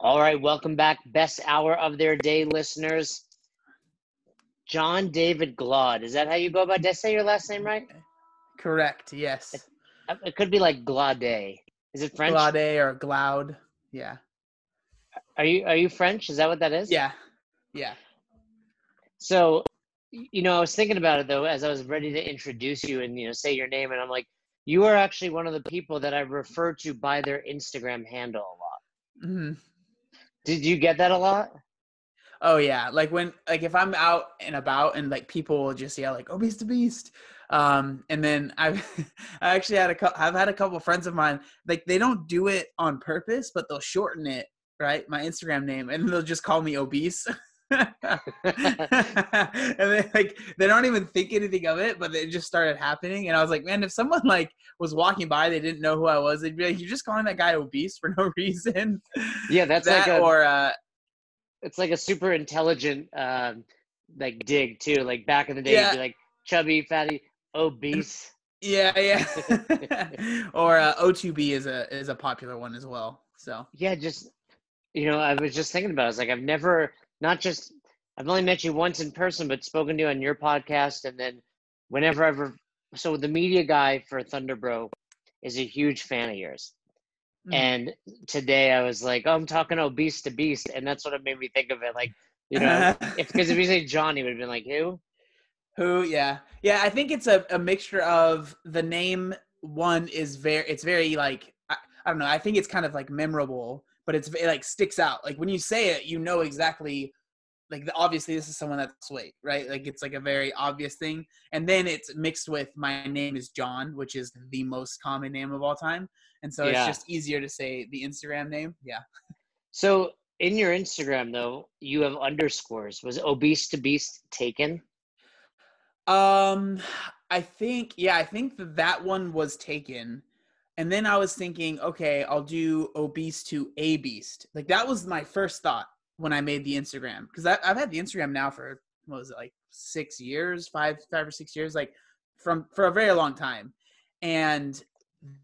All right, welcome back. Best hour of their day, listeners. John David Glaude. Is that how you go about? Did I say your last name right? Correct. Yes. It could be like Glaude. Is it French? Glaude or Gloud. Yeah. Are you are you French? Is that what that is? Yeah. Yeah. So, you know, I was thinking about it though as I was ready to introduce you and you know say your name, and I'm like, you are actually one of the people that I refer to by their Instagram handle a lot. hmm Did you get that a lot? Oh yeah. Like when like if I'm out and about and like people will just yell like "Oh beast to beast," um, and then I've I actually had a I've had a couple friends of mine like they don't do it on purpose, but they'll shorten it right my Instagram name and they'll just call me obese. and they like they don't even think anything of it, but it just started happening. And I was like, man, if someone like was walking by, they didn't know who I was, they'd be like, "You're just calling that guy obese for no reason." Yeah, that's that like a, or uh, it's like a super intelligent um like dig too. Like back in the day, Yeah. you'd be like chubby, fatty, obese. yeah, yeah. or uh, O2B is a is a popular one as well. So Yeah, just you know, I was just thinking about. It. I was like, I've never not just I've only met you once in person, but spoken to you on your podcast, and then whenever I've so the media guy for Thunderbro is a huge fan of yours. Mhm. And today I was like, oh, I'm talking obese to beast, and that's what it made me think of it. Like, you know, if because if you say Johnny, would have been like who? Who? Yeah, yeah. I think it's a, a mixture of the name. One is very. It's very like I, I don't know. I think it's kind of like memorable, but it's it like sticks out. Like when you say it, you know exactly. Like the, obviously, this is someone that's weight, right? Like it's like a very obvious thing, and then it's mixed with my name is John, which is the most common name of all time, and so Yeah. it's just easier to say the Instagram name. Yeah. So in your Instagram though, you have underscores. Was obese to beast taken? Um, I think yeah, I think that that one was taken, and then I was thinking, okay, I'll do obese to a beast. Like that was my first thought when I made the Instagram because I've had the Instagram now for what was it like six years, five, five or six years, like from for a very long time, and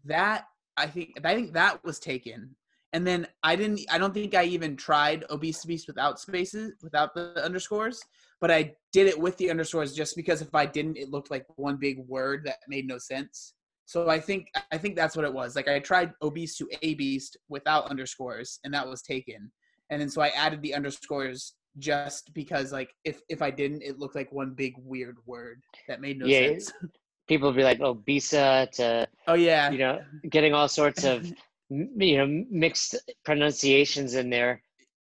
that I think I think that was taken. And then I didn't. I don't think I even tried obese to beast without spaces, without the underscores but I did it with the underscores just because if I didn't, it looked like one big word that made no sense. So I think I think that's what it was. Like I tried obese to a beast without underscores, and that was taken. And then so I added the underscores just because like if if I didn't, it looked like one big weird word that made no Yeah. sense. People would be like obesa to Oh yeah, you know getting all sorts of you know mixed pronunciations in there.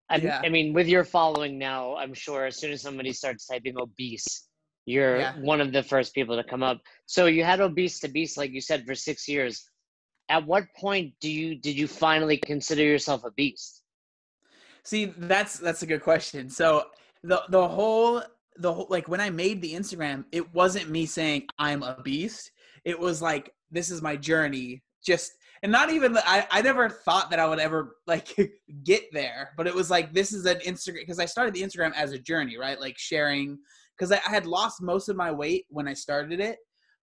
I, Yeah. I mean, with your following now, I'm sure as soon as somebody starts typing obese, you're Yeah. one of the first people to come up. So you had obese to beast, like you said, for six years. At what point do you did you finally consider yourself a beast? See, that's that's a good question. So the the whole the whole like when I made the Instagram, it wasn't me saying I'm a beast. It was like this is my journey. Just and not even I I never thought that I would ever like get there, but it was like this is an Instagram because I started the Instagram as a journey, right? Like sharing because I, I had lost most of my weight when I started it,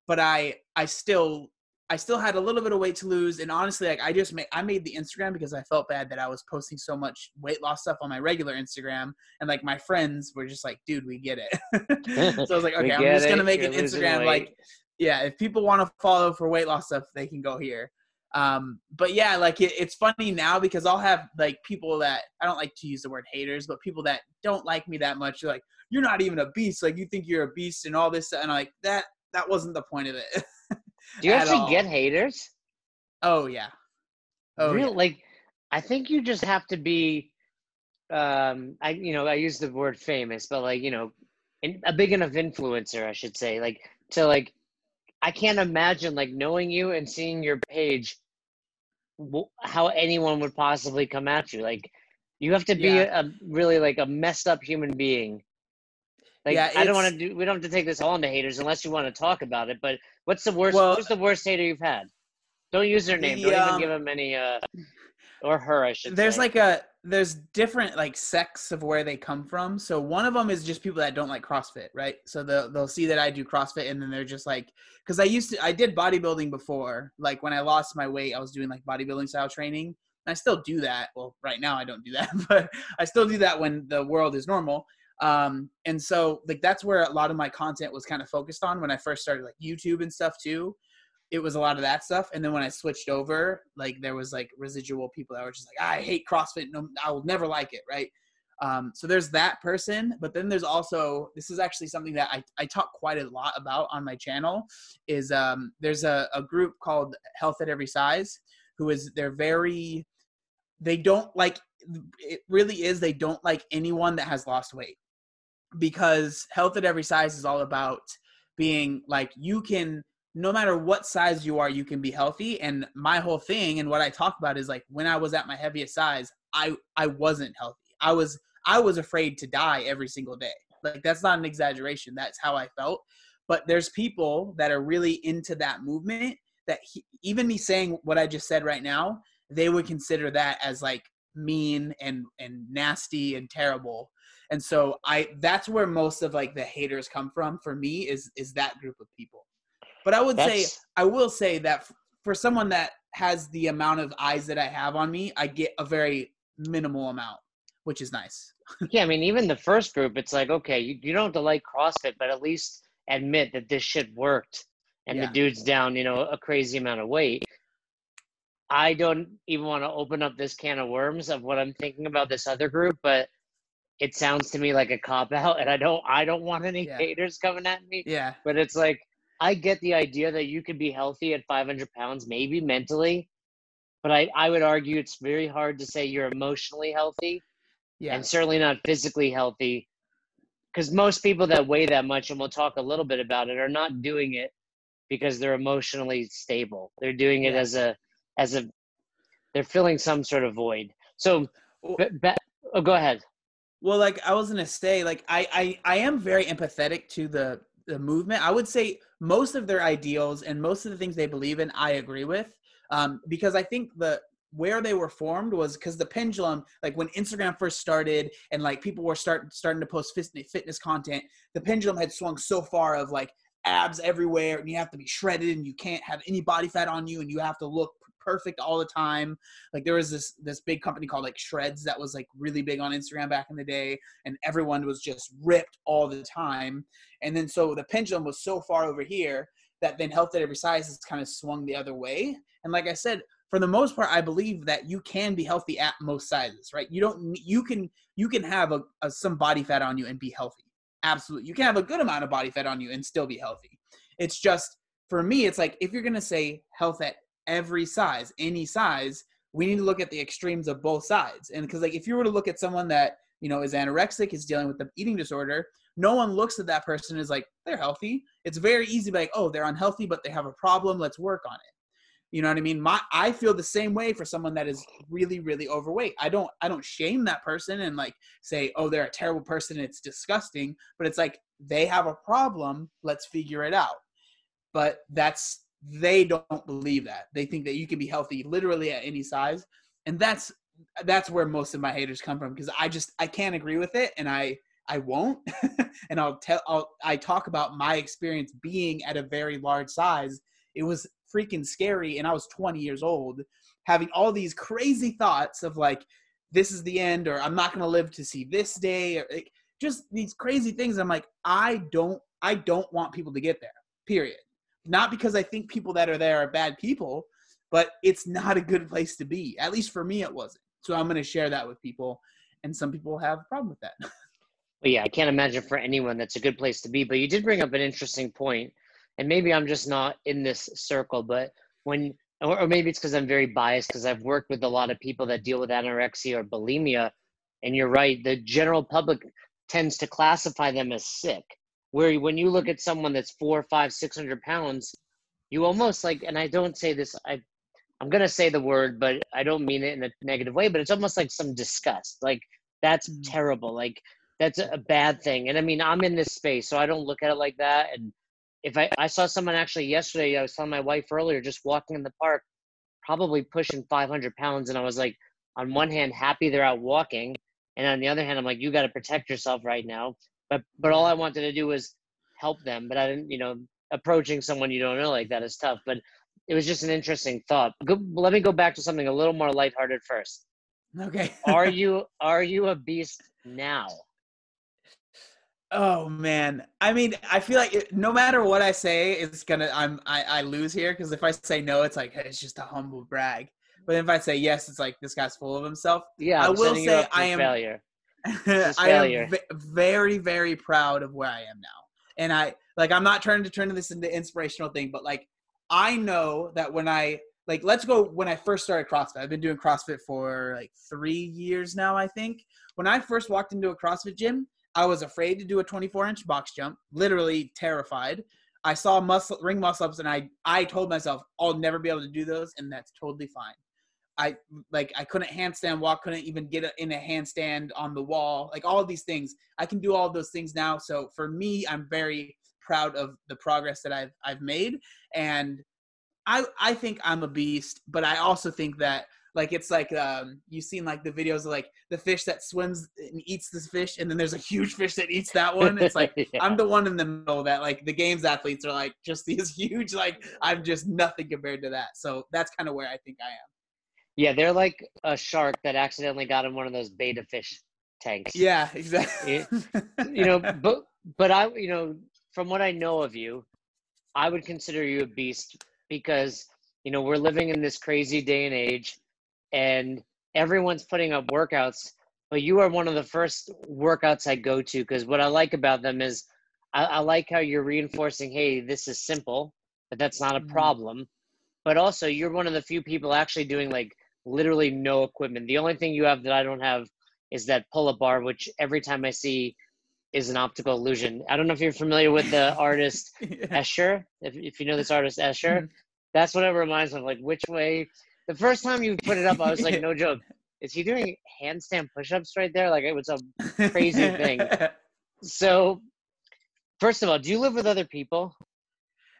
but I I still I still had a little bit of weight to lose, and honestly, like I just made I made the Instagram because I felt bad that I was posting so much weight loss stuff on my regular Instagram, and like my friends were just like, "Dude, we get it." so I was like, "Okay, I'm just gonna make you're an Instagram weight. like, yeah, if people want to follow for weight loss stuff, they can go here." Um, but yeah, like it, it's funny now because I'll have like people that I don't like to use the word haters, but people that don't like me that much. Like, "You're not even a beast. Like you think you're a beast and all this," and I'm like, "That that wasn't the point of it." Do you actually all. get haters? Oh yeah. Oh Real yeah. like I think you just have to be um I you know, I use the word famous, but like, you know, in, a big enough influencer, I should say, like to like I can't imagine like knowing you and seeing your page how anyone would possibly come at you. Like you have to be Yeah. a, really like a messed up human being. Like Yeah, I don't want to do we don't have to take this all into haters unless you want to talk about it, but what's the worst Well- what's the worst hater you've had? Don't use their name. The, Don't even um, give them any uh or her, I should there's say. like a there's different like sects of where they come from. So one of them is just people that don't like CrossFit, right? So they'll they'll see that I do CrossFit and then they're just like because I used to I did bodybuilding before. Like when I lost my weight, I was doing like bodybuilding style training. And I still do that. Well, right now I don't do that, but I still do that when the world is normal. Um, and so like that's where a lot of my content was kind of focused on when I first started like YouTube and stuff too. It was a lot of that stuff. And then when I switched over, like there was like residual people that were just like, I hate CrossFit. No, I will never like it. Right. Um, so there's that person, but then there's also this is actually something that I, I talk quite a lot about on my channel. Is um, there's a, a group called Health at Every Size, who is they're very they don't like it really is they don't like anyone that has lost weight because health at every size is all about being like you can no matter what size you are you can be healthy. And my whole thing and what i talk about is like when i was at my heaviest size i i wasn't healthy. I was i was afraid to die every single day. Like that's not an exaggeration. That's how i felt. But there's people that are really into that movement that he, even me saying what i just said right now they would consider that as like mean and and nasty and terrible. And so i that's where most of like the haters come from for me is is that group of people but i would that's... say i will say that for someone that has the amount of eyes that i have on me i get a very minimal amount which is nice yeah i mean even the first group it's like okay you, you don't have to like crossfit but at least admit that this shit worked and yeah. the dude's down you know a crazy amount of weight I don't even want to open up this can of worms of what I'm thinking about this other group, but it sounds to me like a cop out and I don't I don't want any yeah. haters coming at me. Yeah. But it's like I get the idea that you could be healthy at 500 pounds, maybe mentally, but I, I would argue it's very hard to say you're emotionally healthy yeah. and certainly not physically healthy because most people that weigh that much, and we'll talk a little bit about it, are not doing it because they're emotionally stable. They're doing it as a as a they're filling some sort of void. So, oh, go ahead. Well, like I was gonna say, like I I I am very empathetic to the the movement. I would say most of their ideals and most of the things they believe in, I agree with. Um, because I think the where they were formed was because the pendulum, like when Instagram first started and like people were start, starting to post fitness content, the pendulum had swung so far of like abs everywhere and you have to be shredded and you can't have any body fat on you and you have to look perfect all the time. Like there was this this big company called like Shredz that was like really big on Instagram back in the day, and everyone was just ripped all the time. And then so the pendulum was so far over here that then health at every size has kind of swung the other way. And like I said, for the most part, I believe that you can be healthy at most sizes, right? You don't you can you can have a, a some body fat on you and be healthy. Absolutely, you can have a good amount of body fat on you and still be healthy. It's just for me, it's like if you're gonna say health at every size, any size, we need to look at the extremes of both sides. And because like if you were to look at someone that, you know, is anorexic, is dealing with the eating disorder, no one looks at that person as like they're healthy. It's very easy to be like, oh, they're unhealthy, but they have a problem. Let's work on it. You know what I mean? My I feel the same way for someone that is really, really overweight. I don't I don't shame that person and like say, oh, they're a terrible person, it's disgusting. But it's like they have a problem, let's figure it out. But that's they don't believe that. They think that you can be healthy literally at any size. And that's that's where most of my haters come from because I just I can't agree with it and I I won't. and I'll tell I'll I talk about my experience being at a very large size. It was freaking scary and I was 20 years old having all these crazy thoughts of like this is the end or I'm not going to live to see this day or like, just these crazy things. I'm like I don't I don't want people to get there. Period not because I think people that are there are bad people, but it's not a good place to be. At least for me, it wasn't. So I'm going to share that with people, and some people have a problem with that. But yeah, I can't imagine for anyone that's a good place to be. But you did bring up an interesting point, and maybe I'm just not in this circle, but when or maybe it's because I'm very biased because I've worked with a lot of people that deal with anorexia or bulimia, and you're right, the general public tends to classify them as sick where when you look at someone that's four, five, six hundred pounds, you almost like, and I don't say this, I, I'm gonna say the word, but I don't mean it in a negative way, but it's almost like some disgust. Like that's mm. terrible. Like that's a bad thing. And I mean, I'm in this space, so I don't look at it like that. And if I, I saw someone actually yesterday, I was telling my wife earlier, just walking in the park, probably pushing 500 pounds, and I was like, on one hand, happy they're out walking, and on the other hand, I'm like, you got to protect yourself right now. But but all I wanted to do was help them. But I didn't, you know, approaching someone you don't know like that is tough. But it was just an interesting thought. Go, let me go back to something a little more lighthearted first. Okay. are you are you a beast now? Oh man, I mean, I feel like it, no matter what I say, it's gonna I'm I, I lose here because if I say no, it's like hey, it's just a humble brag. But if I say yes, it's like this guy's full of himself. Yeah, I will say I am failure. I am v- very very proud of where I am now, and I like I'm not trying to turn this into an inspirational thing, but like I know that when I like let's go when I first started CrossFit. I've been doing CrossFit for like three years now, I think. When I first walked into a CrossFit gym, I was afraid to do a 24 inch box jump, literally terrified. I saw muscle ring muscle ups and I I told myself I'll never be able to do those and that's totally fine. I like I couldn't handstand walk, couldn't even get in a handstand on the wall, like all these things. I can do all those things now. So for me, I'm very proud of the progress that I've I've made and I I think I'm a beast, but I also think that like it's like um you've seen like the videos of like the fish that swims and eats this fish and then there's a huge fish that eats that one. It's like Yeah. I'm the one in the middle that like the games athletes are like just these huge like I'm just nothing compared to that. So that's kind of where I think I am. Yeah, they're like a shark that accidentally got in one of those beta fish tanks. Yeah, exactly. you know, but but I, you know, from what I know of you, I would consider you a beast because you know we're living in this crazy day and age, and everyone's putting up workouts, but you are one of the first workouts I go to because what I like about them is I, I like how you're reinforcing, hey, this is simple, but that's not a Mhm. problem. But also, you're one of the few people actually doing like literally no equipment. The only thing you have that I don't have is that pull-up bar, which every time I see is an optical illusion. I don't know if you're familiar with the artist Escher. If, if you know this artist Escher, Mhm. that's what it reminds me of. Like which way? The first time you put it up, I was like, no joke. Is he doing handstand push-ups right there? Like it was a. crazy thing. So, first of all, do you live with other people?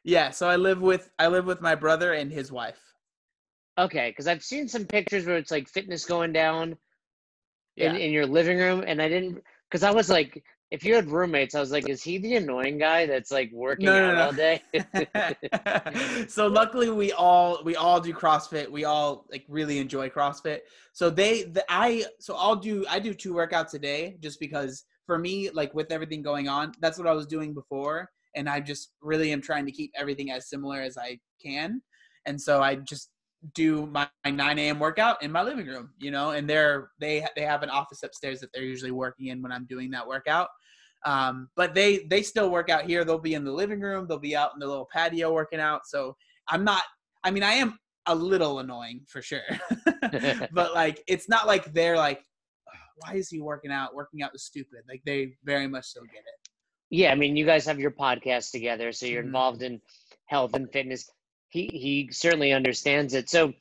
yeah, so I live with I live with my brother and his wife. Okay, because I've seen some pictures where it's like fitness going down in, Yeah. in your living room, and I didn't because I was like, if you had roommates, I was like, is he the annoying guy that's like working No, no, out no. all day? so luckily we all we all do CrossFit. We all like really enjoy CrossFit. So they the, I so I'll do I do two workouts a day just because for me like with everything going on, that's what I was doing before and I just really am trying to keep everything as similar as I can. And so I just do my, my 9 a.m. workout in my living room, you know, and they're they they have an office upstairs that they're usually working in when I'm doing that workout. Um, but they they still work out here. They'll be in the living room. They'll be out in the little patio working out. So I'm not. I mean, I am a little annoying for sure, but like it's not like they're like, why is he working out? Working out is stupid. Like they very much so get it. yeah, I mean, you guys have your podcast together, so you're Mhm. involved in health and fitness. He he certainly understands it. So,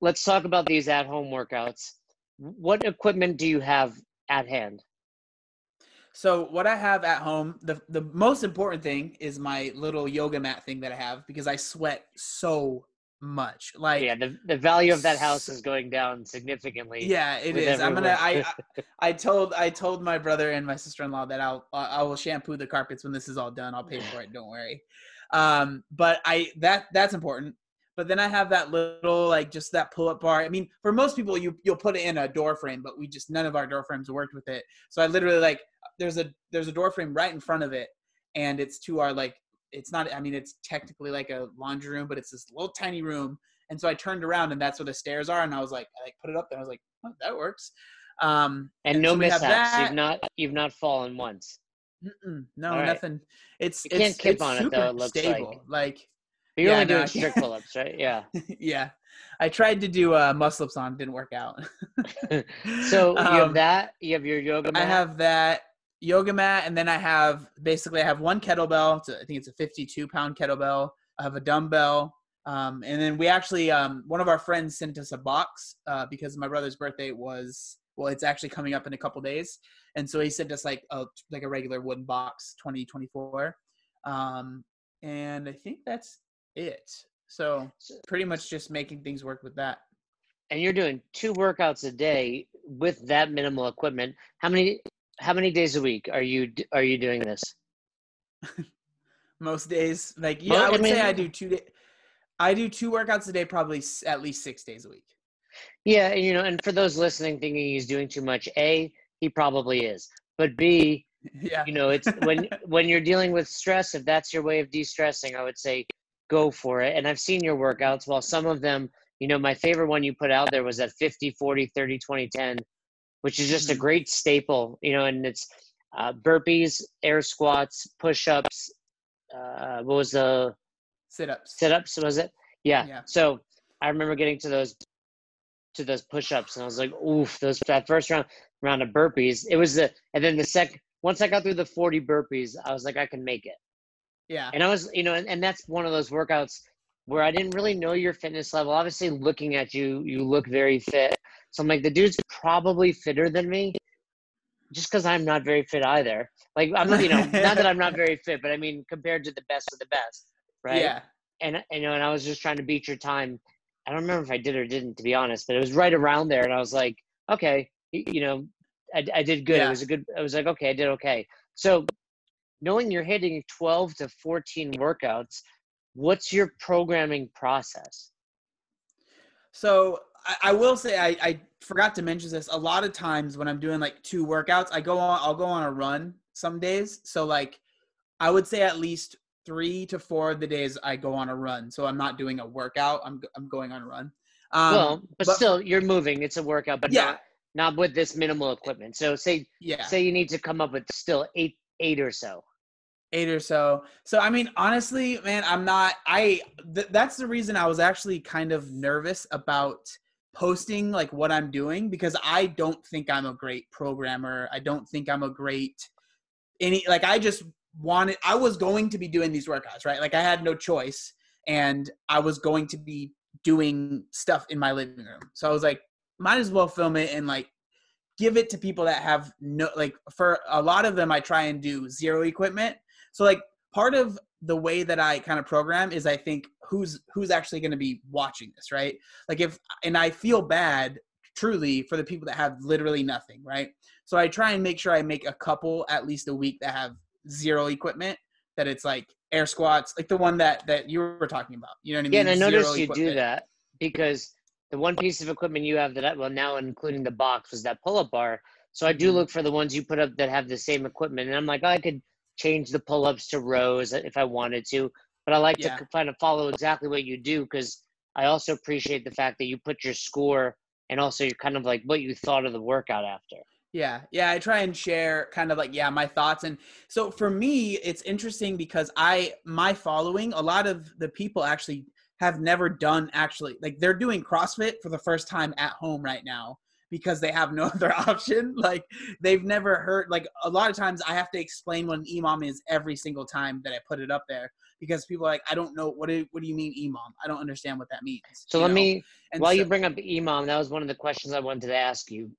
let's talk about these at-home workouts. What equipment do you have at hand? So what I have at home, the the most important thing is my little yoga mat thing that I have because I sweat so much. Like yeah, the the value of that house is going down significantly. Yeah, it is. is. I'm gonna. I. I I told I told my brother and my sister in law that I'll I will shampoo the carpets when this is all done. I'll pay for it. Don't worry. Um, but I that that's important. But then I have that little like just that pull up bar. I mean, for most people, you you'll put it in a door frame, but we just none of our door frames worked with it. So I literally like there's a there's a door frame right in front of it, and it's to our like it's not. I mean, it's technically like a laundry room, but it's this little tiny room. And so I turned around, and that's where the stairs are. And I was like, I like put it up there. I was like, oh, that works. Um, and no so mishaps. You've not you've not fallen once. Mm-mm, no, All right. nothing. It's You can't it's, kip it's on it, though, it looks like. stable. Like, But you're Yeah, only no, doing strict pull-ups, right? Yeah. yeah, I tried to do uh, muscle ups on, didn't work out. So you have Um, that. You have your yoga mat. I have that yoga mat, and then I have basically I have one kettlebell. It's a, I think it's a 52 pound kettlebell. I have a dumbbell, um, and then we actually um, one of our friends sent us a box uh, because my brother's birthday was well, it's actually coming up in a couple days, and so he sent us like a like a regular wooden box, 2024, um, and I think that's it. So pretty much just making things work with that. and you're doing two workouts a day with that minimal equipment. How many how many days a week are you are you doing this? most days like yeah Well, i I would say i do two days I do two workouts a day, probably at least six days a week. Yeah, and, you know, and for those listening thinking he's doing too much, A, he probably is. But B, Yeah. you know, it's when when you're dealing with stress, if that's your way of de-stressing, I would say go for it. And I've seen your workouts. While some of them, you know, my favorite one you put out there was that 50, 40, 30, 20, 10, which is just a Mhm. great staple, you know, and it's uh, burpees, air squats, push-ups. Uh, what was the Sit ups. sit-ups? Was it? Yeah. Yeah. So I remember getting to those to those push-ups, and I was like, "Oof!" Those that first round round of burpees. It was the and then the second. Once I got through the forty burpees, I was like, "I can make it." Yeah. And I was, you know, and, and that's one of those workouts where I didn't really know your fitness level. Obviously, looking at you, you look very fit. So I'm like, the dude's probably fitter than me, just because I'm not very fit either. Like I'm, not, you know, not that I'm not very fit, but I mean, compared to the best of the best, right? Yeah. and you know, and I was just trying to beat your time. I don't remember if I did or didn't, to be honest, but it was right around there, and I was like, okay, you know, I, I did good. Yeah. It was a good. I was like, okay, I did okay. So, knowing you're hitting 12 to 14 workouts, what's your programming process? So I, I will say I, I forgot to mention this. A lot of times when I'm doing like two workouts, I go on I'll go on a run some days. So like I would say at least three to four of the days I go on a run. So I'm not doing a workout. I'm I'm going on a run. Um, well, but, but- still, you're moving. It's a workout, but Yeah. not not with this minimal equipment. So, say yeah, say you need to come up with still eight eight or so. eight or so. So I mean, honestly, man, I'm not. I th- that's the reason I was actually kind of nervous about posting like what I'm doing because I don't think I'm a great programmer. I don't think I'm a great any like I just wanted I was going to be doing these workouts, right? Like I had no choice and I was going to be doing stuff in my living room. So I was like might as well film it and like give it to people that have no like for a lot of them I try and do zero equipment. So like part of the way that I kind of program is I think who's who's actually going to be watching this, right? Like if and I feel bad truly for the people that have literally nothing, right? So I try and make sure I make a couple at least a week that have zero equipment that it's like air squats, like the one that that you were talking about. You know what I mean? Yeah, and I Zero noticed you do that because the one piece of equipment you have that, I, well, now including the box, was that pull-up bar. So I do Mhm. look for the ones you put up that have the same equipment, and I'm like, oh, I could change the pull-ups to rows if I wanted to, but I like Yeah. to kind of follow exactly what you do because I also appreciate the fact that you put your score and also you're kind of like what you thought of the workout after. Yeah, yeah, I try and share kind of like yeah, my thoughts and so for me it's interesting because I my following a lot of the people actually have never done actually like they're doing CrossFit for the first time at home right now because they have no other option like they've never heard like a lot of times I have to explain what an EMOM is every single time that I put it up there because people are like I don't know what do, what do you mean EMOM? I don't understand what that means. So let know? me And While so- you bring up EMOM, that was one of the questions I wanted to ask you.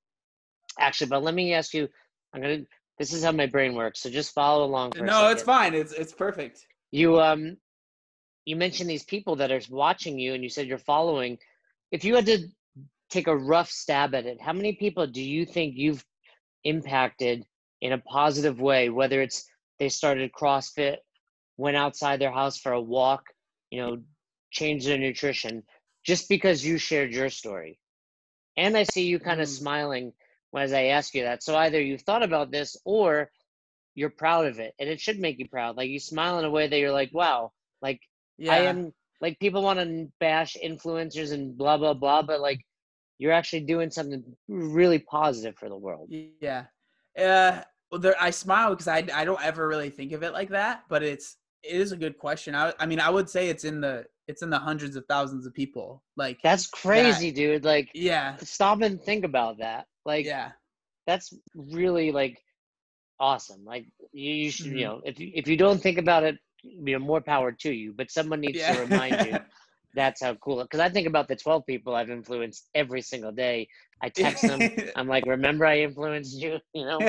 Actually, but let me ask you. I'm gonna. This is how my brain works. So just follow along. No, it's fine. It's it's perfect. You um, you mentioned these people that are watching you, and you said you're following. If you had to take a rough stab at it, how many people do you think you've impacted in a positive way? Whether it's they started CrossFit, went outside their house for a walk, you know, changed their nutrition, just because you shared your story. And I see you kind of Mm. smiling as I ask you that. So either you've thought about this or you're proud of it. And it should make you proud. Like you smile in a way that you're like, wow, like Yeah. I am like people want to bash influencers and blah blah blah, but like you're actually doing something really positive for the world. Yeah. Uh, well, there, I smile because I, I don't ever really think of it like that, but it's it is a good question. I, I mean, I would say it's in the it's in the hundreds of thousands of people. Like, That's crazy, dude. Like yeah, stop and think about that. Like yeah, that's really like awesome. Like you, you should, Mhm. you know, if you, if you don't think about it, you know, more power to you. But someone needs yeah. to remind you that's how cool. Because I think about the twelve people I've influenced every single day. I text them. I'm like, remember I influenced you. You know.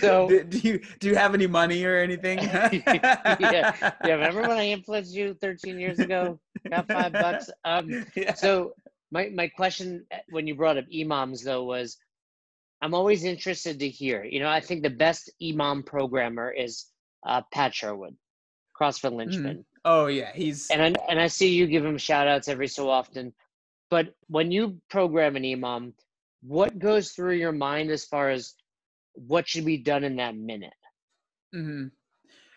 So- do, do you do you have any money or anything? yeah, yeah. Remember when I influenced you 13 years ago? Got five bucks. Um, Yeah. so my my question when you brought up EMOMs though was i'm always interested to hear you know i think the best EMOM programmer is uh, pat sherwood crossfit linchpin Oh yeah, he's and I, and I see you give him shout outs every so often. But when you program an EMOM, what goes through your mind as far as what should be done in that minute? Mm-hmm.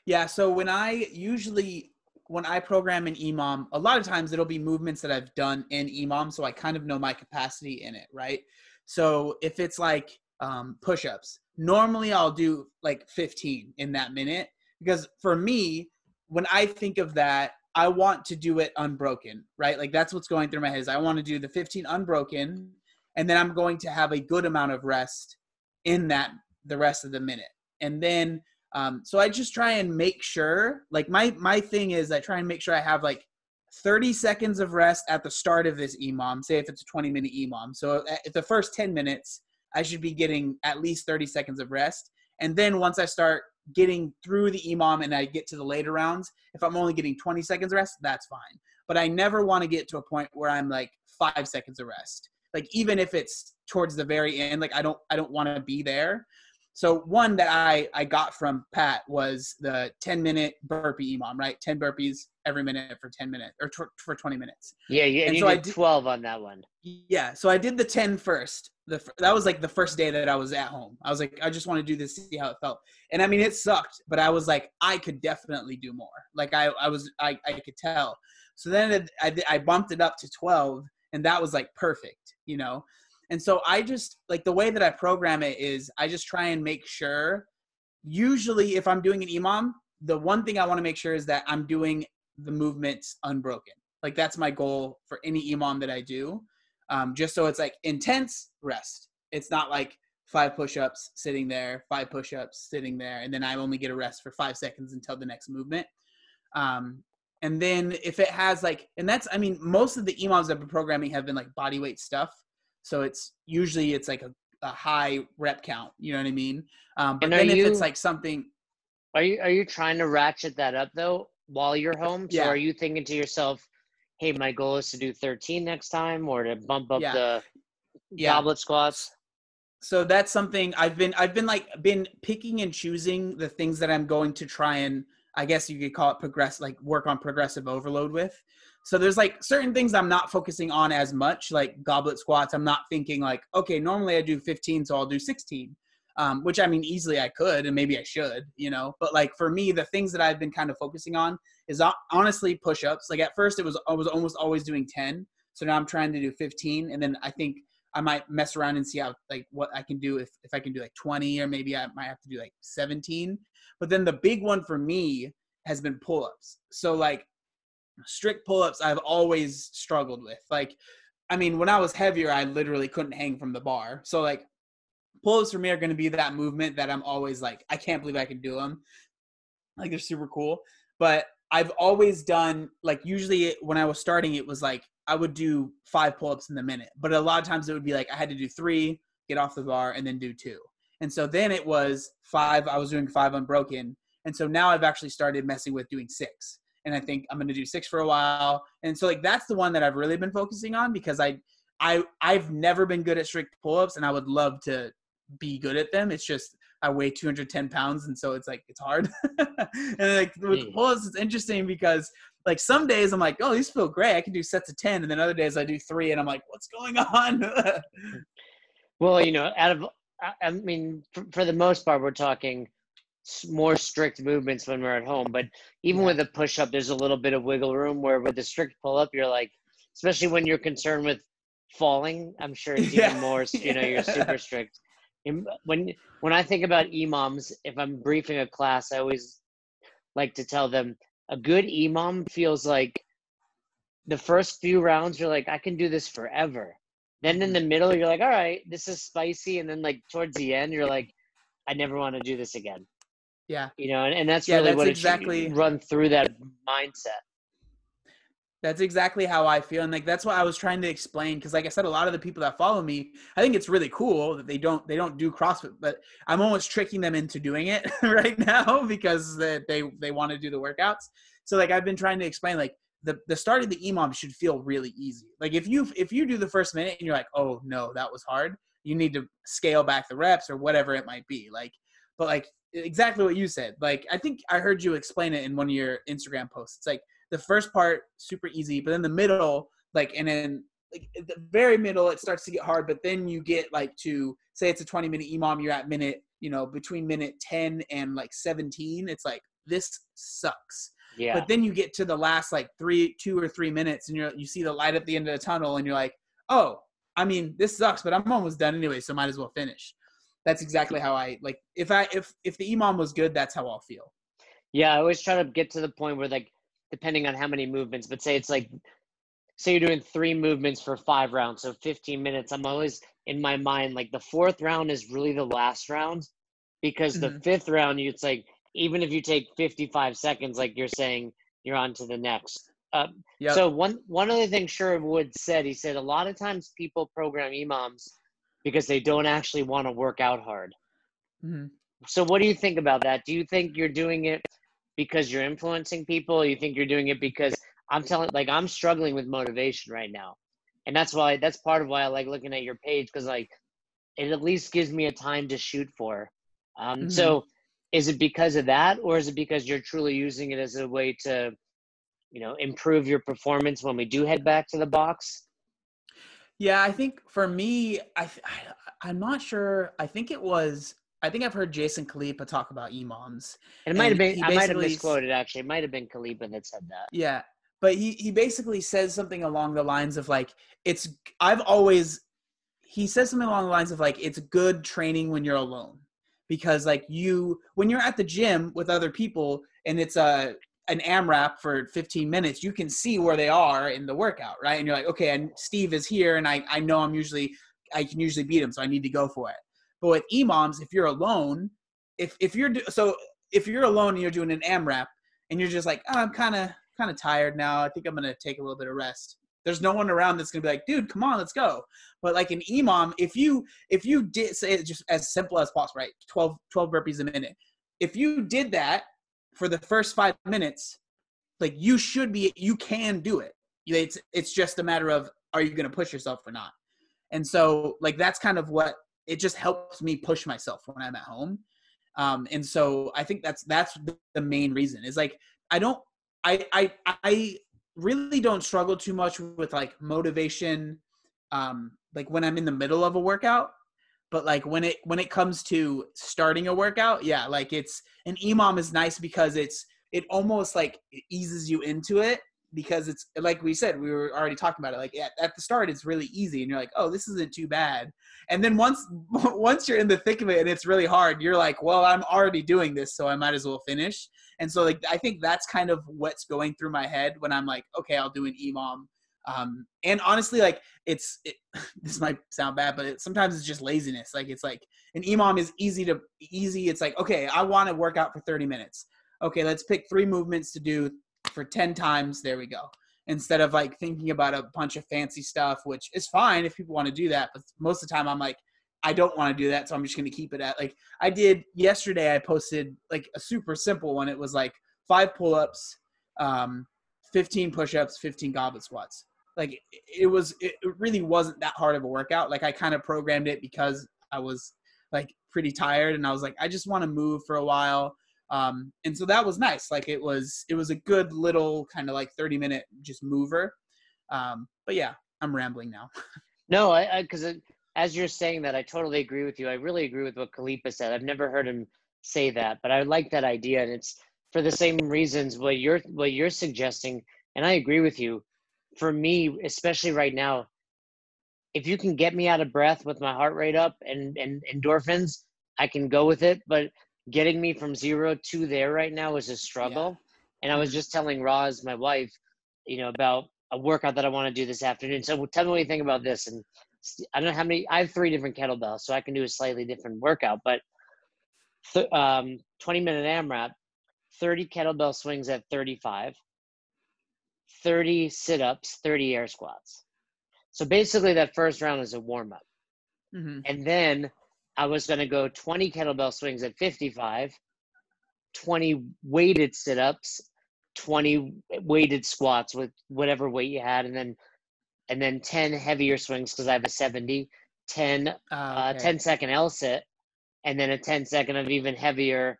Yeah. So when I usually when I program an EMOM, a lot of times it'll be movements that I've done in EMOM, so I kind of know my capacity in it, right? So if it's like um, push-ups, normally I'll do like 15 in that minute because for me, when I think of that, I want to do it unbroken, right? Like that's what's going through my head. Is I want to do the 15 unbroken, and then I'm going to have a good amount of rest in that the rest of the minute, and then um, so I just try and make sure, like my my thing is, I try and make sure I have like 30 seconds of rest at the start of this EMOM. Say if it's a 20 minute EMOM, so at the first 10 minutes, I should be getting at least 30 seconds of rest, and then once I start getting through the EMOM and I get to the later rounds, if I'm only getting 20 seconds rest, that's fine. But I never want to get to a point where I'm like five seconds of rest. Like even if it's towards the very end, like I don't I don't want to be there. So one that I I got from Pat was the 10 minute burpee EMOM, right? 10 burpees every minute for 10 minutes or for 20 minutes. Yeah, yeah. And, and so I did 12 on that one. Yeah, so I did the 10 first. The that was like the first day that I was at home. I was like, I just want to do this, see how it felt. And I mean, it sucked, but I was like, I could definitely do more. Like I I was I I could tell. So then I I bumped it up to 12, and that was like perfect, you know. And so I just like the way that I program it is I just try and make sure. Usually, if I'm doing an EMOM, the one thing I want to make sure is that I'm doing the movements unbroken. Like that's my goal for any EMOM that I do. Um, just so it's like intense rest. It's not like five push-ups sitting there, five push-ups sitting there, and then I only get a rest for five seconds until the next movement. Um, and then if it has like, and that's, I mean, most of the EMOMs I've been programming have been like body weight stuff. So it's usually it's like a, a high rep count. You know what I mean? Um, but then you, if it's like something, are you are you trying to ratchet that up though while you're home? So yeah. are you thinking to yourself, "Hey, my goal is to do 13 next time, or to bump up yeah. the yeah. goblet squats"? So that's something I've been I've been like been picking and choosing the things that I'm going to try and I guess you could call it progress like work on progressive overload with. So there's like certain things I'm not focusing on as much, like goblet squats. I'm not thinking like, okay, normally I do 15, so I'll do 16. Um, which I mean, easily I could, and maybe I should, you know. But like for me, the things that I've been kind of focusing on is honestly push-ups. Like at first, it was I was almost always doing 10, so now I'm trying to do 15, and then I think I might mess around and see how like what I can do if if I can do like 20, or maybe I might have to do like 17. But then the big one for me has been pull-ups. So like strict pull-ups I've always struggled with. Like, I mean, when I was heavier, I literally couldn't hang from the bar. So like, pull-ups for me are going to be that movement that I'm always like, I can't believe I can do them. Like they're super cool. But I've always done like usually when I was starting, it was like I would do five pull-ups in the minute. But a lot of times it would be like I had to do three, get off the bar, and then do two. And so then it was five. I was doing five unbroken. And so now I've actually started messing with doing six and I think I'm going to do six for a while. And so like that's the one that I've really been focusing on because I I I've never been good at strict pull-ups and I would love to be good at them. It's just I weigh 210 pounds and so it's like it's hard. and like with mm. pull-ups it's interesting because like some days I'm like, oh, these feel great. I can do sets of 10 and then other days I do 3 and I'm like, what's going on? well, you know, out of I mean for, for the most part we're talking more strict movements when we're at home. But even with a push up, there's a little bit of wiggle room where with a strict pull up, you're like, especially when you're concerned with falling, I'm sure it's yeah. even more, you know, you're super strict. When, when I think about EMOMs, if I'm briefing a class, I always like to tell them a good EMOM feels like the first few rounds, you're like, I can do this forever. Then in the mm-hmm. middle, you're like, all right, this is spicy. And then like towards the end, you're like, I never want to do this again. Yeah. You know, and, and that's yeah, really that's what exactly run through that mindset. That's exactly how I feel. And like that's what I was trying to explain. Cause like I said, a lot of the people that follow me, I think it's really cool that they don't they don't do CrossFit, but I'm almost tricking them into doing it right now because they they, they want to do the workouts. So like I've been trying to explain like the, the start of the EMOM should feel really easy. Like if you if you do the first minute and you're like, oh no, that was hard, you need to scale back the reps or whatever it might be. Like, but like exactly what you said. Like I think I heard you explain it in one of your Instagram posts. It's like the first part super easy, but then the middle, like, and then like the very middle, it starts to get hard. But then you get like to say it's a 20 minute EMOM, you're at minute, you know, between minute 10 and like 17. It's like this sucks. Yeah. But then you get to the last like three, two or three minutes, and you're you see the light at the end of the tunnel, and you're like, oh, I mean, this sucks, but I'm almost done anyway, so might as well finish. That's exactly how I like. If I if if the EMOM was good, that's how I'll feel. Yeah, I always try to get to the point where like depending on how many movements, but say it's like say you're doing three movements for five rounds, so 15 minutes. I'm always in my mind like the fourth round is really the last round because Mhm. the fifth round, you it's like even if you take 55 seconds, like you're saying, you're on to the next. Uh, Yep. So one one other thing Sherwood said, he said a lot of times people program EMOMs because they don't actually want to work out hard. Mhm. So what do you think about that? Do you think you're doing it because you're influencing people? You think you're doing it because I'm telling like I'm struggling with motivation right now. And that's why that's part of why I like looking at your page because like it at least gives me a time to shoot for. Um, Mhm. So is it because of that or is it because you're truly using it as a way to you know improve your performance when we do head back to the box? Yeah, I think for me, I, I I'm not sure. I think it was. I think I've heard Jason Khalipa talk about. And it might have been I might have misquoted actually. It might have been Khalipa that said that. Yeah, but he he basically says something along the lines of like it's. I've always. He says something along the lines of like it's good training when you're alone because like you when you're at the gym with other people and it's a an AMRAP for 15 minutes, you can see where they are in the workout, right? And you're like, okay, and Steve is here, and I I know I'm usually I can usually beat him, so I need to go for it. But with EMOMs, if you're alone, if if you're do, so if you're alone and you're doing an AMRAP and you're just like, oh, I'm kind of kind of tired now. I think I'm gonna take a little bit of rest. There's no one around that's gonna be like, dude, come on, let's go. But like an EMOM, if you if you did say it just as simple as possible, right? 12, 12 burpees a minute. If you did that for the first five minutes, like you should be, you can do it. It's it's just a matter of are you gonna push yourself or not. And so like that's kind of what it just helps me push myself when I'm at home. Um, and so I think that's that's the main reason is like I don't I I I really don't struggle too much with like motivation um like when I'm in the middle of a workout but like when it when it comes to starting a workout yeah like it's an emom is nice because it's it almost like it eases you into it because it's like we said we were already talking about it like at, at the start it's really easy and you're like oh this isn't too bad. And then once once you're in the thick of it and it's really hard you're like well i'm already doing this so i might as well finish. And so like i think that's kind of what's going through my head when i'm like okay i'll do an emom um and honestly like it's it, this might sound bad but it, sometimes it's just laziness. Like it's like an emom is easy to easy. It's like okay i want to work out for 30 minutes. Okay let's pick three movements to do for 10 times. There we go. Instead of like thinking about a bunch of fancy stuff which is fine if people want to do that but most of the time i'm like i don't want to do that so i'm just going to keep it at like i did yesterday i posted like a super simple one. It was like five pull-ups um 15 push-ups 15 goblet squats like it- was it really wasn't that hard of a workout like i kind of programmed it because i was like pretty tired and i was like i just want to move for a while um and so that was nice like it was it was a good little kind of like 30 minute just mover um but yeah i'm rambling now No, I because as you're saying that, I totally agree with you. I really agree with what Khalipa said. I've never heard him say that, but I like that idea, and it's for the same reasons what you're what you're suggesting, and I agree with you. For me, especially right now, if you can get me out of breath with my heart rate up and and endorphins, I can go with it. But getting me from zero to there right now is a struggle. And I was Mhm. just telling Roz, my wife, you know, about a workout that I want to do this afternoon. So tell me what you think about this. And I don't know how many. I have three different kettlebells, so I can do a slightly different workout. But th- um, 20 minute AMRAP, 30 kettlebell swings at 35, 30 sit ups, 30 air squats. So basically, that first round is a warm up. hmm And then I was going to go 20 kettlebell swings at 55, 20 weighted sit ups, 20 weighted squats with whatever weight you had, and then and then 10 heavier swings because I have a 70, 10 uh, 10 second L sit, and then a 10 second of even heavier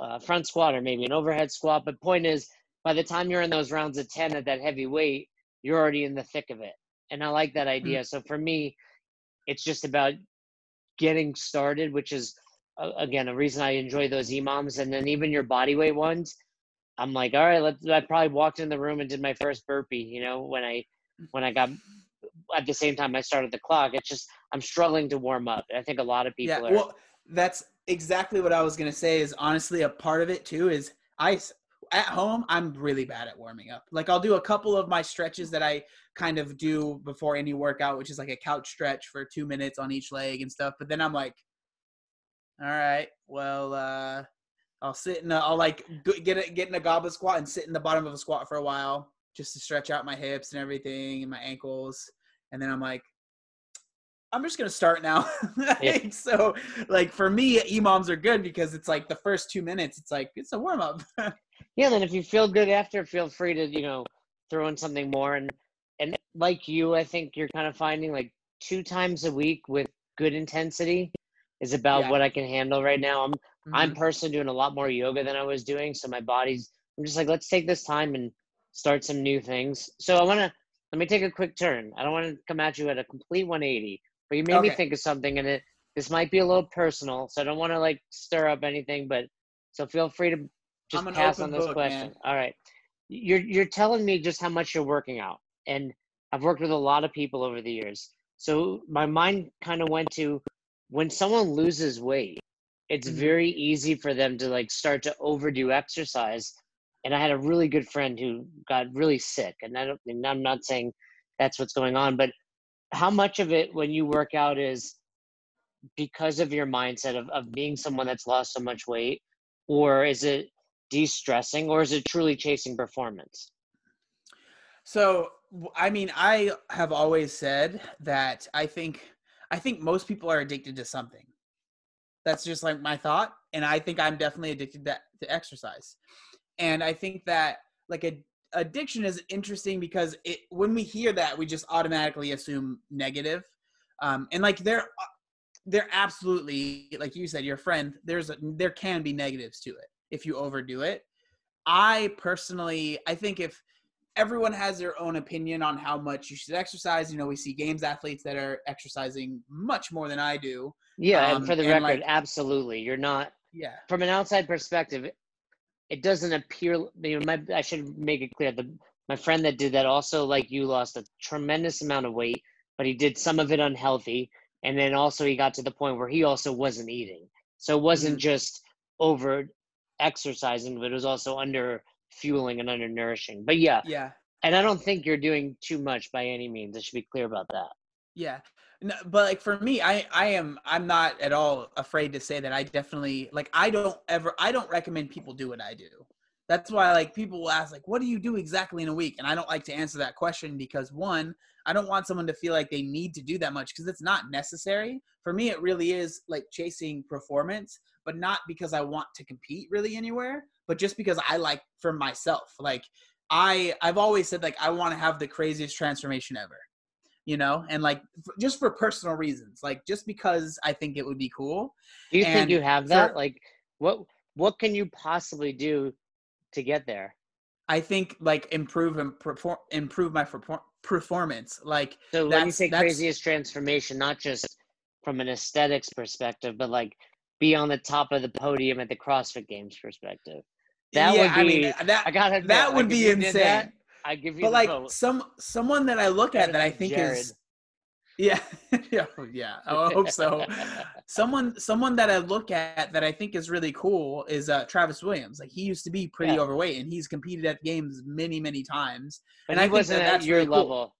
uh, front squat or maybe an overhead squat. But point is, by the time you're in those rounds of 10 at that heavy weight, you're already in the thick of it. And I like that Mm-hmm. idea. So for me, it's just about getting started, which is uh, again a reason I enjoy those EMOMs. And then even your body weight ones, I'm like, all right, let's. I probably walked in the room and did my first burpee. You know, when I when I got at the same time I started the clock. It's just I'm struggling to warm up. I think a lot of people yeah, are. well, that's exactly what I was gonna say. Is honestly a part of it too. Is I at home I'm really bad at warming up. Like I'll do a couple of my stretches that I kind of do before any workout, which is like a couch stretch for two minutes on each leg and stuff. But then I'm like, all right, well, uh, I'll sit in. A, I'll like get a, get in a goblet squat and sit in the bottom of a squat for a while just to stretch out my hips and everything and my ankles. And then I'm like, I'm just gonna start now. Yeah. so like for me, EMOMs are good because it's like the first two minutes, it's like it's a warm up. Yeah, then if you feel good after, feel free to you know throw in something more. And and like you, I think you're kind of finding like two times a week with good intensity is about Yeah. what I can handle right now. I'm I'm Mhm. personally doing a lot more yoga than I was doing, so my body's. I'm just like, let's take this time and start some new things. So I want to let me take a quick turn. I don't want to come at you at a complete 180, but you made me think of something, and it this might be a little personal, so I don't want to like stir up anything, but so feel free to just pass on this book, question. man. All right, you're you're telling me just how much you're working out, and I've worked with a lot of people over the years. So my mind kind of went to when someone loses weight, it's Mhm. very easy for them to like start to overdo exercise. And I had a really good friend who got really sick, and I don't. And I'm not saying that's what's going on, but how much of it when you work out is because of your mindset of, of being someone that's lost so much weight, or is it de-stressing, or is it truly chasing performance? So i mean, I have always said that I think I think most people are addicted to something. That's just like my thought, and I think I'm definitely addicted to, to exercise. And I think that like a addiction is interesting because it when we hear that we just automatically assume negative. Um, and like there there absolutely like you said your friend there's a, there can be negatives to it if you overdo it. I personally I think if everyone has their own opinion on how much you should exercise. You know, we see games athletes that are exercising much more than I do. Yeah, Um, and for the and, record, like- absolutely, you're not Yeah. from an outside perspective, it doesn't appear. You know, my, I should make it clear that my friend that did that also, like you, lost a tremendous amount of weight, but he did some of it unhealthy, and then also he got to the point where he also wasn't eating. So it wasn't Mhm. just over exercising, but it was also under fueling and under nourishing. But yeah, Yeah. and I don't think you're doing too much by any means. I should be clear about that. Yeah. No, but like for me, I I am I'm not at all afraid to say that I definitely like I don't ever I don't recommend people do what I do. That's why like people will ask like what do you do exactly in a week? And I don't like to answer that question because one, I don't want someone to feel like they need to do that much because it's not necessary. For me it really is like chasing performance, but not because I want to compete really anywhere, but just because I like for myself. Like I I've always said like I want to have the craziest transformation ever you know and like f- just for personal reasons like just because i think it would be cool Do you think you have for- that? Like, what what can you possibly do to get there? i think like improve and perform improve my perfor- performance like So when you say craziest transformation, not just from an aesthetics perspective, but like be on the top of the podium at the CrossFit Games perspective. That yeah would i mean be- that I gotta admit, that would if be insane that, I give you but like vote. some someone that i look at that i think Jared. is yeah yeah yeah i hope so someone someone that i look at that i think is really cool is uh travis williams like he used to be pretty Yeah. overweight and he's competed at games many many times but and he I wasn't that at that's your really cool. level,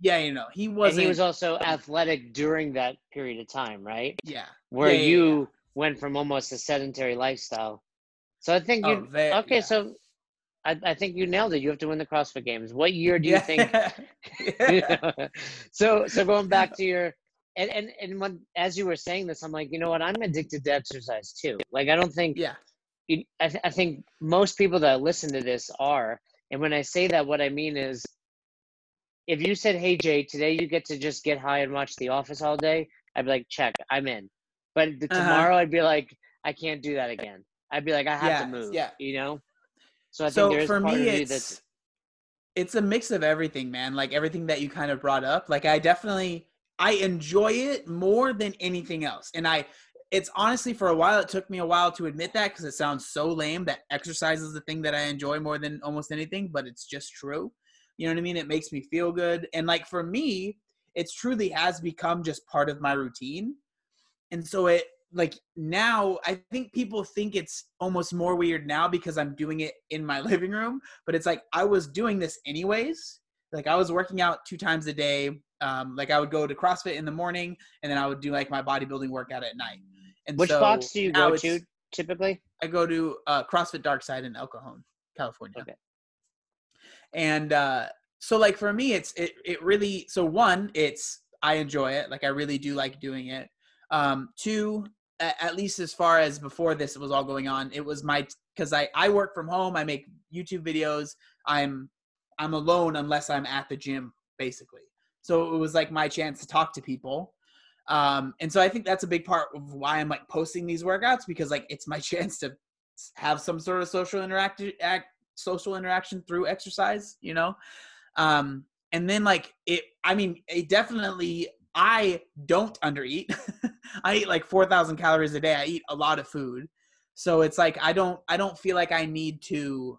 yeah you know he wasn't he was also athletic during that period of time, right? yeah Where Yeah, you yeah. went from almost a sedentary lifestyle. So I think you Oh, okay. So I, I think you nailed it. You have to win the CrossFit Games. What year do you yeah. think yeah. so so going back to your and and and when as you were saying this i'm like you know what i'm addicted to exercise too like i don't think yeah you, I, th- I think most people that listen to this are and when i say that what i mean is if you said hey jay today you get to just get high and watch the office all day i'd be like check i'm in but the, Uh-huh. tomorrow i'd be like i can't do that again i'd be like i have Yeah, to move yeah. you know So I think so there is for part me of you that's it's a mix of everything man like everything that you kind of brought up. Like i definitely i enjoy it more than anything else. And i it's honestly for a while it took me a while to admit that because it sounds so lame that exercise is the thing that i enjoy more than almost anything but it's just true. You know what i mean? It makes me feel good. And like for me it's truly has become just part of my routine. And so it like now i think people think it's almost more weird now because i'm doing it in my living room but it's like i was doing this anyways. Like i was working out two times a day. Um, like i would go to crossfit in the morning and then i would do like my bodybuilding workout at night. And which so box do you go to typically? i go to uh, crossfit dark side in el cajon california. Okay. and uh so like for me it's it, it really so one it's i enjoy it. Like i really do like doing it. Um two at, least as far as before this was all going on it was my because i i work from home i make youtube videos i'm i'm alone unless i'm at the gym basically. So it was like my chance to talk to people. Um and so i think that's a big part of why i'm like posting these workouts because like it's my chance to have some sort of social interaction social interaction through exercise you know? Um and then like it i mean it definitely i don't undereat i eat like 4000 calories a day. I eat a lot of food. So it's like i don't i don't feel like i need to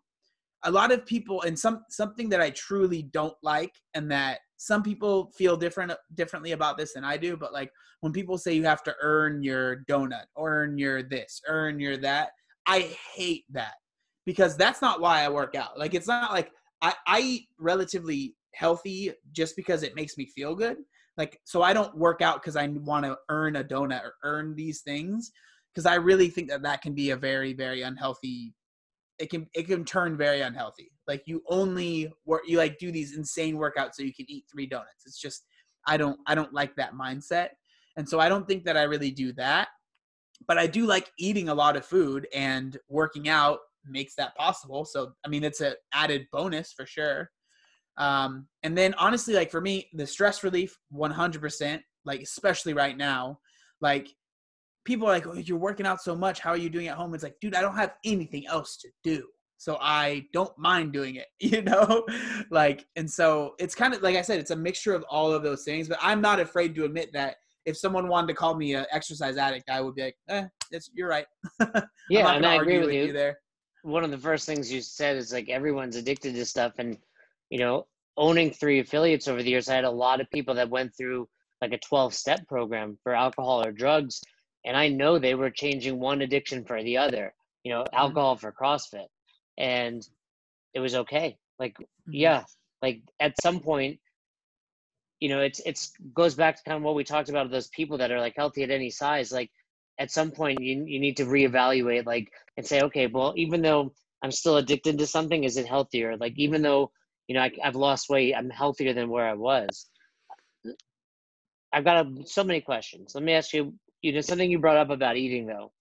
a lot of people and some something that i truly don't like and that some people feel different differently about this than i do but like when people say you have to earn your donut earn your this earn your that i hate that because that's not why i work out. Like it's not like I, I eat relatively healthy just because it makes me feel good. Like, so I don't work out because I want to earn a donut or earn these things. Because I really think that that can be a very, very unhealthy. It can it can turn very unhealthy. Like you only work you like do these insane workouts so you can eat three donuts. It's just I don't I don't like that mindset, and so I don't think that I really do that. But I do like eating a lot of food and working out makes that possible. So I mean, it's an added bonus for sure. Um, and then honestly, like for me, the stress relief, one hundred percent. Like especially right now, like people are like, "Oh, you're working out so much. How are you doing at home?" It's like, dude, I don't have anything else to do, so I don't mind doing it. You know, like, and so it's kind of like I said, it's a mixture of all of those things. But I'm not afraid to admit that if someone wanted to call me an exercise addict, I would be like, "Eh, it's you're right." I'm Yeah, not and I agree argue with you. there. One of the first things you said is like everyone's addicted to stuff, and you know, owning three affiliates over the years, I had a lot of people that went through like a 12 step program for alcohol or drugs, and I know they were changing one addiction for the other. You know, alcohol for CrossFit, and it was okay. Like Mhm. yeah like at some point you know it's it's goes back to kind of what we talked about of those people that are like healthy at any size like at some point you you need to reevaluate like and say okay well even though i'm still addicted to something is it healthier like even though you know I, i've lost weight. I'm healthier than where i was. I've got a, so many questions. Let me ask you you know something you brought up about eating though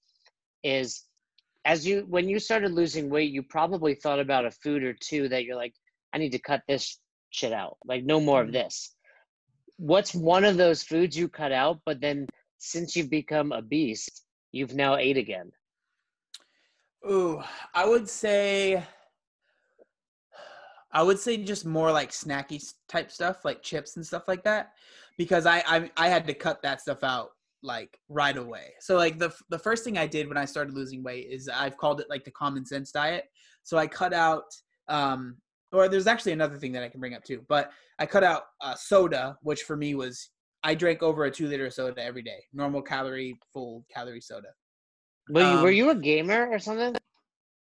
is as you when you started losing weight you probably thought about a food or two that you're like i need to cut this shit out. Like no more of Mhm. this. What's one of those foods you cut out but then since you've become a beast you've now ate again? Ooh, I would say I would say just more like snacky type stuff, like chips and stuff like that, because I I, I had to cut that stuff out like right away. So like the the first thing I did when I started losing weight is I've called it like the common sense diet. So I cut out um or there's actually another thing that I can bring up too, but I cut out uh, soda, which for me was I drank over a two liter soda every day, normal calorie, full calorie soda. were you, were Um, you a gamer or something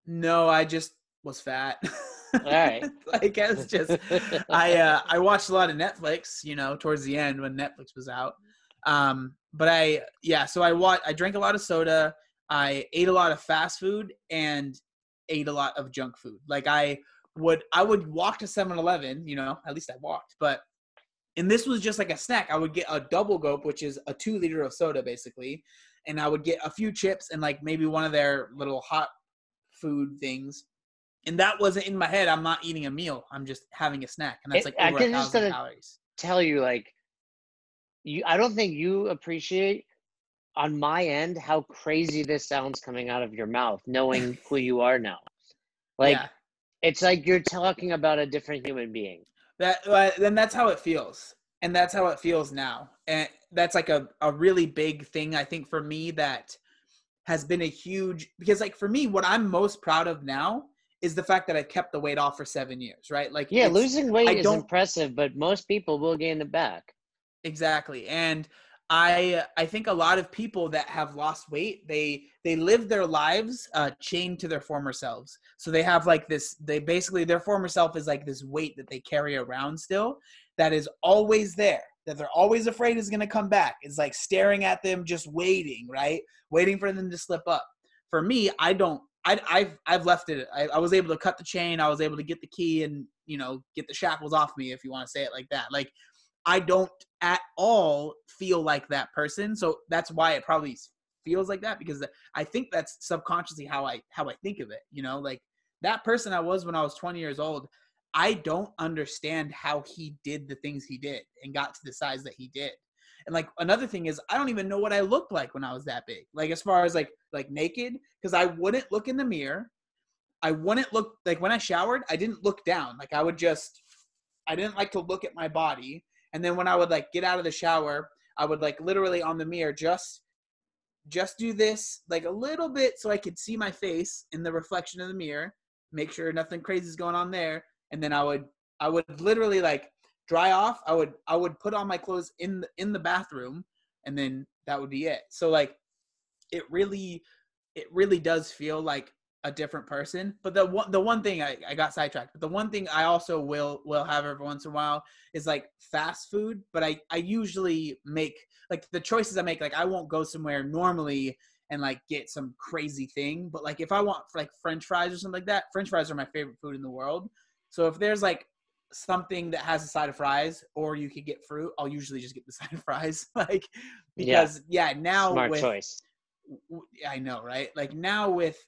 No, I just was fat. right. I guess just I uh I watched a lot of Netflix, you know, towards the end when Netflix was out. Um but I yeah, so I wa- I drank a lot of soda, I ate a lot of fast food and ate a lot of junk food. Like I would I would walk to 7-Eleven, you know, at least I walked, but and this was just like a snack. I would get a double gulp, which is a two liter of soda basically, and I would get a few chips and like maybe one of their little hot food things. And that wasn't in my head. I'm not eating a meal. I'm just having a snack, and that's It- like I over a can just thousand calories. tell you like you i don't think you appreciate on my end how crazy this sounds coming out of your mouth knowing who you are now like yeah, It's like you're talking about a different human being. That uh, then that's how it feels, and that's how it feels now, and that's like a a really big thing I think for me that has been a huge because like for me what I'm most proud of now is the fact that I kept the weight off for seven years, right? Like Yeah, losing weight I is impressive, but most people will gain it back. exactly and i i think a lot of people that have lost weight they they live their lives uh chained to their former selves so they have like this they basically their former self is like this weight that they carry around still that is always there that they're always afraid is going to come back it's like staring at them just waiting right waiting for them to slip up for me i don't I, I've I've left it. I, I was able to cut the chain. I was able to get the key and you know get the shackles off me, if you want to say it like that. Like I don't at all feel like that person. So that's why it probably feels like that because I think that's subconsciously how I how I think of it. You know, like that person I was when I was 20 years old. I don't understand how he did the things he did and got to the size that he did. And like another thing is I don't even know what I looked like when I was that big. Like as far as like like naked because I wouldn't look in the mirror. I wouldn't look like when I showered, I didn't look down. Like I would just I didn't like to look at my body. And then when I would like get out of the shower, I would like literally on the mirror just just do this like a little bit so I could see my face in the reflection of the mirror, make sure nothing crazy is going on there, and then I would I would literally like dry off. I would I would put on my clothes in the, in the bathroom and then that would be it. So like it really it really does feel like a different person. But the one the one thing I, I got sidetracked. But the one thing I also will will have every once in a while is like fast food. But I I usually make like the choices I make. Like I won't go somewhere normally and like get some crazy thing. But like if I want like French fries or something like that, French fries are my favorite food in the world. So if there's like something that has a side of fries or you could get fruit, I'll usually just get the side of fries. like Yeah. because yeah, now Smart with choice. w- I know, right? Like now with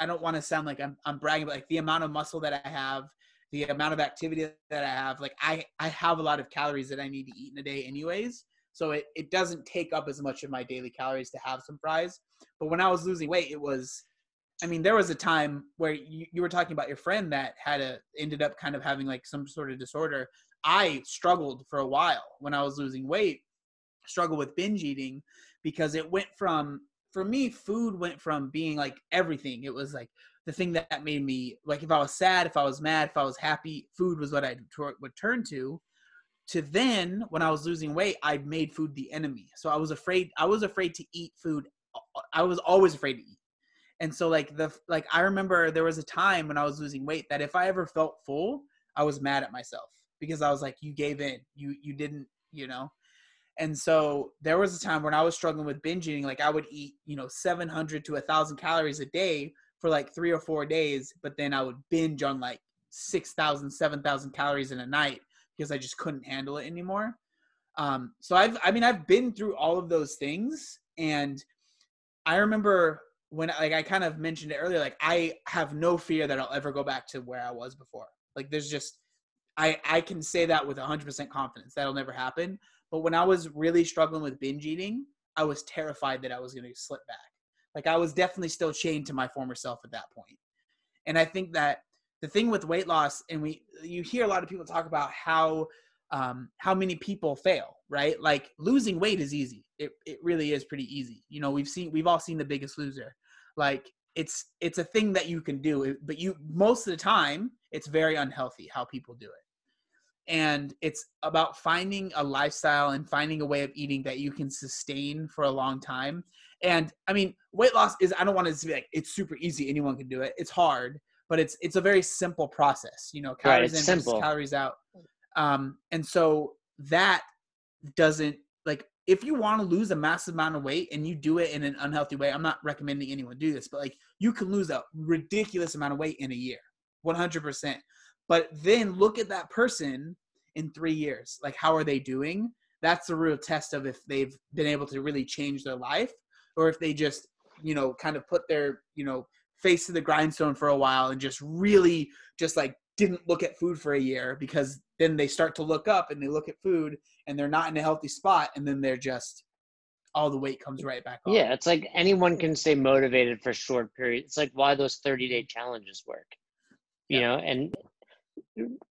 I don't want to sound like I'm I'm bragging, but like the amount of muscle that I have, the amount of activity that I have, like I I have a lot of calories that I need to eat in a day anyways. So it, it doesn't take up as much of my daily calories to have some fries. But when I was losing weight, it was I mean, there was a time where you, you were talking about your friend that had a ended up kind of having like some sort of disorder. I struggled for a while when I was losing weight, struggled with binge eating because it went from for me food went from being like everything. It was like the thing that made me like if i was sad if i was mad if i was happy food was what i would turn to. To then when i was losing weight i made food the enemy. So i was afraid i was afraid to eat food i was always afraid to eat and so like the like i remember there was a time when i was losing weight that if i ever felt full i was mad at myself because i was like you gave in you you didn't you know and so there was a time when I was struggling with binge eating. Like I would eat, you know, 700 to 1,000 calories a day for like three or four days, but then I would binge on like 6,000, 7,000 calories in a night because I just couldn't handle it anymore. Um, so I've, I mean, I've been through all of those things. And I remember when, like, I kind of mentioned it earlier, like, I have no fear that I'll ever go back to where I was before. Like, there's just, I, I can say that with 100% confidence. That'll never happen. But when I was really struggling with binge eating, I was terrified that I was going to slip back. Like I was definitely still chained to my former self at that point. And I think that the thing with weight loss, and we you hear a lot of people talk about how um, how many people fail, right? Like losing weight is easy. It it really is pretty easy. You know, we've seen we've all seen The Biggest Loser. Like it's it's a thing that you can do, but you most of the time it's very unhealthy how people do it. And it's about finding a lifestyle and finding a way of eating that you can sustain for a long time. And i mean weight loss is i don't want it to be like it's super easy anyone can do it. It's hard but it's it's a very simple process you know calories Right, in simple. calories out. Um and so that doesn't like if you want to lose a massive amount of weight and you do it in an unhealthy way i'm not recommending anyone do this but like you can lose a ridiculous amount of weight in a year 100% but then look at that person in three years like how are they doing? That's the real test of if they've been able to really change their life or if they just you know kind of put their you know face to the grindstone for a while and just really just like didn't look at food for a year because then they start to look up and they look at food and they're not in a healthy spot and then they're just all the weight comes right back on Yeah, it's like anyone can stay motivated for short periods. It's like why those 30 day challenges work. you know, and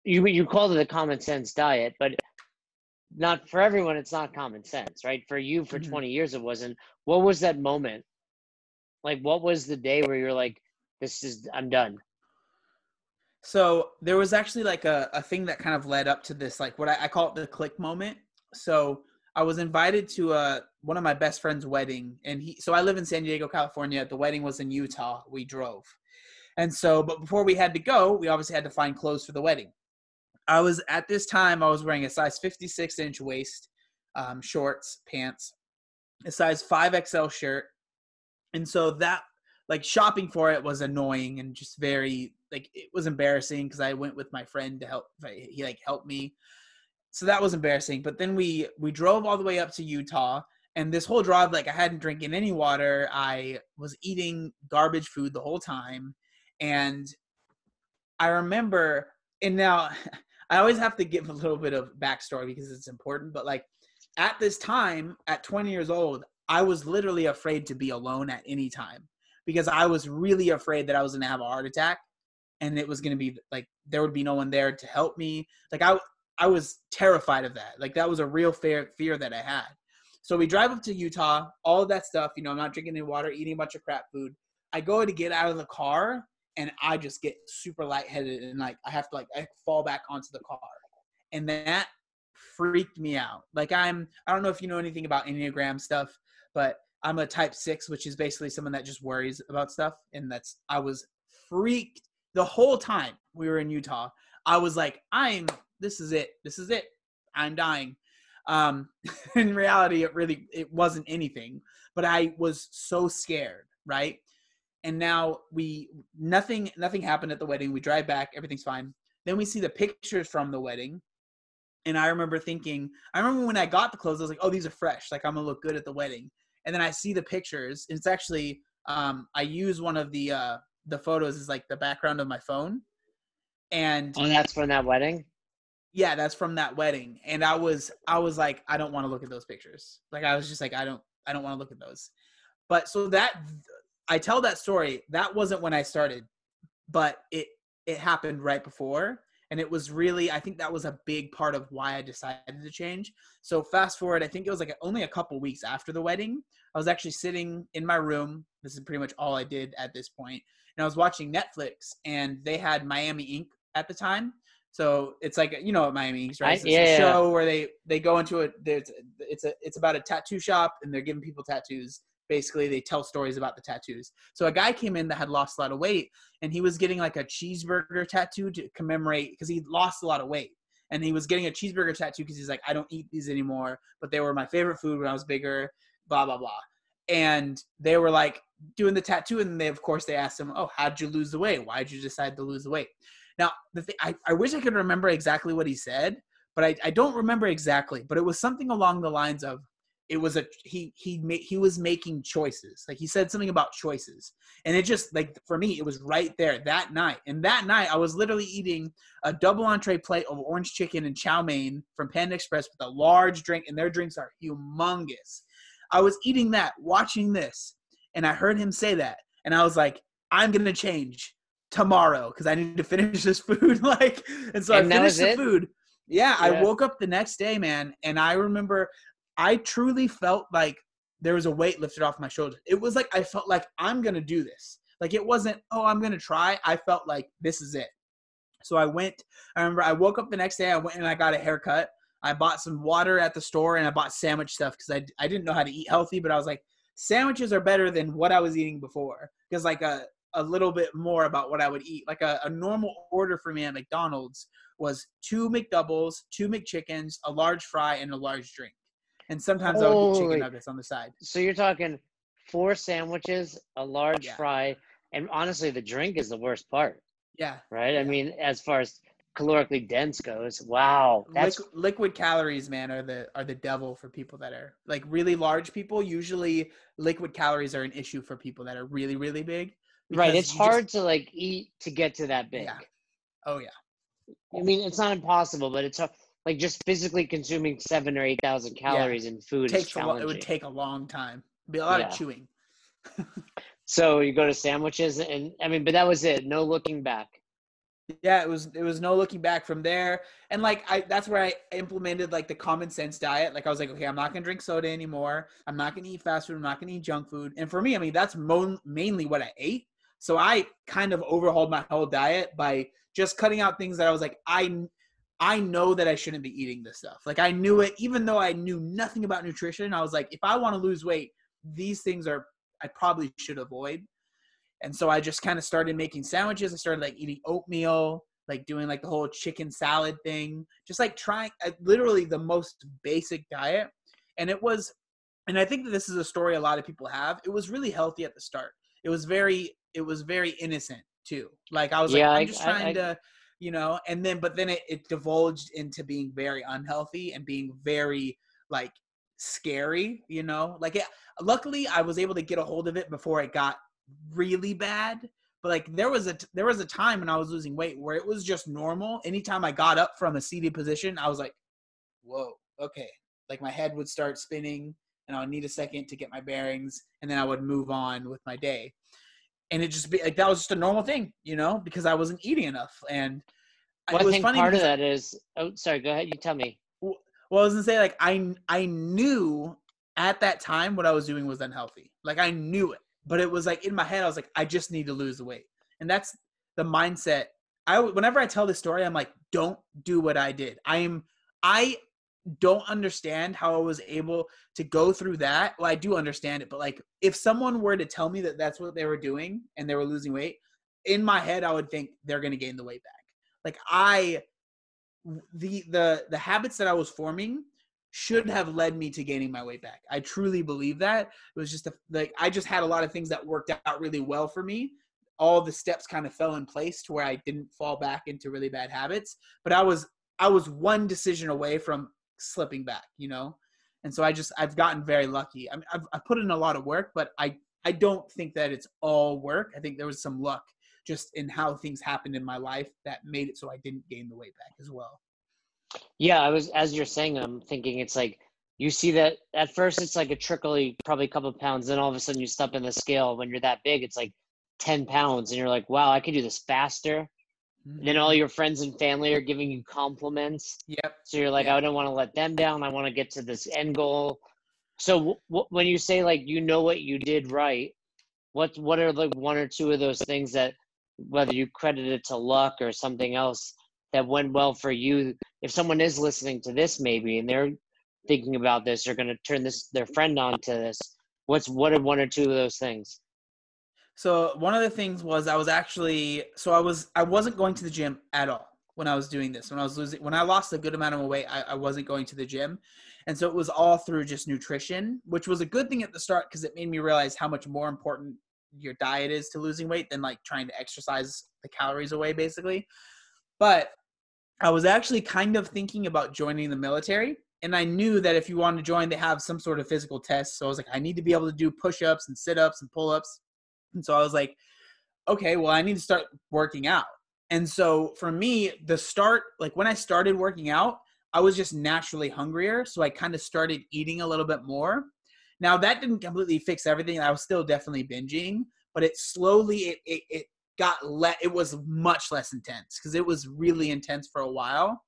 you you called it a common sense diet, but not for everyone. It's not common sense, right? For you, for Mhm. 20 years, it wasn't. What was that moment? Like, what was the day where you're like, "This is I'm done." So there was actually like a, a thing that kind of led up to this, like what I, I call it the click moment. So I was invited to a one of my best friend's wedding, and he. So I live in San Diego, California. The wedding was in Utah. We drove, and so but before we had to go, we obviously had to find clothes for the wedding. I was at this time I was wearing a size 56 inch waist, um, shorts, pants, a size 5XL shirt, and so that like shopping for it was annoying and just very like it was embarrassing because I went with my friend to help. He like helped me, so that was embarrassing. But then we we drove all the way up to Utah, and this whole drive like I hadn't drinking any water. I was eating garbage food the whole time, and I remember. And now I always have to give a little bit of backstory because it's important. But like at this time, at 20 years old, I was literally afraid to be alone at any time because I was really afraid that I was going to have a heart attack and it was going to be like there would be no one there to help me. Like I I was terrified of that. Like that was a real fear fear that I had. So we drive up to Utah, all that stuff, you know, I'm not drinking any water, eating a bunch of crap food. I go to get out of the car and I just get super lightheaded and like I have to like I fall back onto the car. And that freaked me out. Like I'm I don't know if you know anything about Enneagram stuff, but I'm a type 6, which is basically someone that just worries about stuff and that's I was freaked the whole time we were in Utah. I was like I'm this is it. This is it. I'm dying. Um in reality it really it wasn't anything, but I was so scared, right? and now we nothing nothing happened at the wedding we drive back everything's fine then we see the pictures from the wedding and i remember thinking i remember when i got the clothes i was like oh these are fresh like i'm gonna look good at the wedding and then i see the pictures and it's actually um i use one of the uh the photos as like the background of my phone and Oh, that's from that wedding. yeah that's from that wedding and i was i was like i don't want to look at those pictures like i was just like i don't i don't want to look at those but so that i tell that story that wasn't when i started but it it happened right before and it was really i think that was a big part of why i decided to change so fast forward i think it was like only a couple weeks after the wedding i was actually sitting in my room this is pretty much all i did at this point and i was watching netflix and they had miami ink at the time so it's like you know what Miami Ink, right? It's yeah, a yeah. show where they they go into it. There's it's a it's about a tattoo shop and they're giving people tattoos. Basically, they tell stories about the tattoos. So a guy came in that had lost a lot of weight and he was getting like a cheeseburger tattoo to commemorate because he lost a lot of weight. And he was getting a cheeseburger tattoo because he's like, I don't eat these anymore, but they were my favorite food when I was bigger. Blah blah blah. And they were like doing the tattoo, and they of course they asked him, "Oh, how'd you lose the weight? Why'd you decide to lose the weight?" Now, the thing, I, I wish I could remember exactly what he said, but I, I don't remember exactly. But it was something along the lines of, it was a he he made he was making choices. Like he said something about choices, and it just like for me, it was right there that night. And that night, I was literally eating a double entree plate of orange chicken and chow mein from Panda Express with a large drink, and their drinks are humongous. I was eating that, watching this, and I heard him say that, and I was like, I'm gonna change tomorrow because I need to finish this food. like, and so And I finished the food. Yeah, I woke up the next day, man, and I remember I truly felt like there was a weight lifted off my shoulders. It was like I felt like I'm gonna do this. Like it wasn't, oh, I'm gonna try. I felt like this is it. So I went. I remember I woke up the next day. I went and I got a haircut. I bought some water at the store and I bought sandwich stuff because I I didn't know how to eat healthy, but I was like, sandwiches are better than what I was eating before because like a a little bit more about what I would eat. Like a, a normal order for me at McDonald's was two McDoubles, two McChickens, a large fry, and a large drink. And sometimes I'll get chicken nuggets on the side. So you're talking four sandwiches, a large Yeah. fry, and honestly, the drink is the worst part, Yeah. right? I mean, as far as calorically dense goes, wow, that's Liqu- liquid calories, man, are the are the devil for people that are like really large people. Usually, liquid calories are an issue for people that are really really big. right. It's you just- hard to like eat to get to that big. Yeah. Oh yeah. I mean, it's not impossible, but it's hard- like just physically consuming seven or eight thousand calories in food is takes a lo- it would take a long time. Be a lot Yeah. of chewing. so you go to sandwiches, and I mean, but that was it. No looking back. yeah it was it was no looking back from there and like i that's where i implemented like the common sense diet like i was like okay i'm not gonna drink soda anymore i'm not gonna eat fast food i'm not gonna eat junk food and for me i mean that's mo- mainly what i ate so i kind of overhauled my whole diet by just cutting out things that i was like i i know that i shouldn't be eating this stuff like i knew it even though i knew nothing about nutrition i was like if i want to lose weight these things are i probably should avoid and so I just kind of started making sandwiches. I started like eating oatmeal, like doing like the whole chicken salad thing, just like trying uh, literally the most basic diet. And it was, and I think that this is a story a lot of people have. It was really healthy at the start. It was very, it was very innocent too. Like I was yeah, like, I'm just I, trying I, to, you know, and then, but then it, it divulged into being very unhealthy and being very like scary, you know, like it, luckily I was able to get a hold of it before it got really bad but like there was a there was a time when I was losing weight where it was just normal. Anytime I got up from a seated position, I was like, "Whoa, okay." Like my head would start spinning, and I would need a second to get my bearings, and then I would move on with my day. And it just be like that was just a normal thing, you know, because I wasn't eating enough. And well, I think part of that is oh, sorry, go ahead, you tell me. Well, I was gonna say like I I knew at that time what I was doing was unhealthy. Like I knew it but it was like in my head, I was like, I just need to lose the weight, and that's the mindset. I whenever I tell this story, I'm like, don't do what I did. I am I don't understand how I was able to go through that. Well, I do understand it, but like if someone were to tell me that that's what they were doing and they were losing weight, in my head I would think they're going to gain the weight back. Like I the the the habits that I was forming should have led me to gaining my weight back. I truly believe that. It was just a, like I just had a lot of things that worked out really well for me. All the steps kind of fell in place to where I didn't fall back into really bad habits, but I was I was one decision away from slipping back, you know. And so I just I've gotten very lucky. I mean, I've, I've put in a lot of work, but I I don't think that it's all work. I think there was some luck just in how things happened in my life that made it so I didn't gain the weight back as well. Yeah, I was as you're saying, I'm thinking it's like you see that at first it's like a trickly, probably a couple pounds, then all of a sudden you step in the scale. When you're that big, it's like ten pounds, and you're like, wow, I could do this faster. Mm-hmm. Then all your friends and family are giving you compliments. Yep. So you're like, yep. I don't want to let them down. I want to get to this end goal. So w- w- when you say like you know what you did right, what what are like one or two of those things that whether you credit it to luck or something else that went well for you if someone is listening to this maybe and they're thinking about this they're going to turn this their friend on to this what's what are one or two of those things so one of the things was i was actually so i was i wasn't going to the gym at all when i was doing this when i was losing when i lost a good amount of weight i, I wasn't going to the gym and so it was all through just nutrition which was a good thing at the start because it made me realize how much more important your diet is to losing weight than like trying to exercise the calories away basically but I was actually kind of thinking about joining the military. And I knew that if you want to join, they have some sort of physical test. So I was like, I need to be able to do push ups and sit ups and pull ups. And so I was like, okay, well, I need to start working out. And so for me, the start, like when I started working out, I was just naturally hungrier. So I kind of started eating a little bit more. Now that didn't completely fix everything. I was still definitely binging, but it slowly it, it, it got let it was much less intense because it was really intense for a while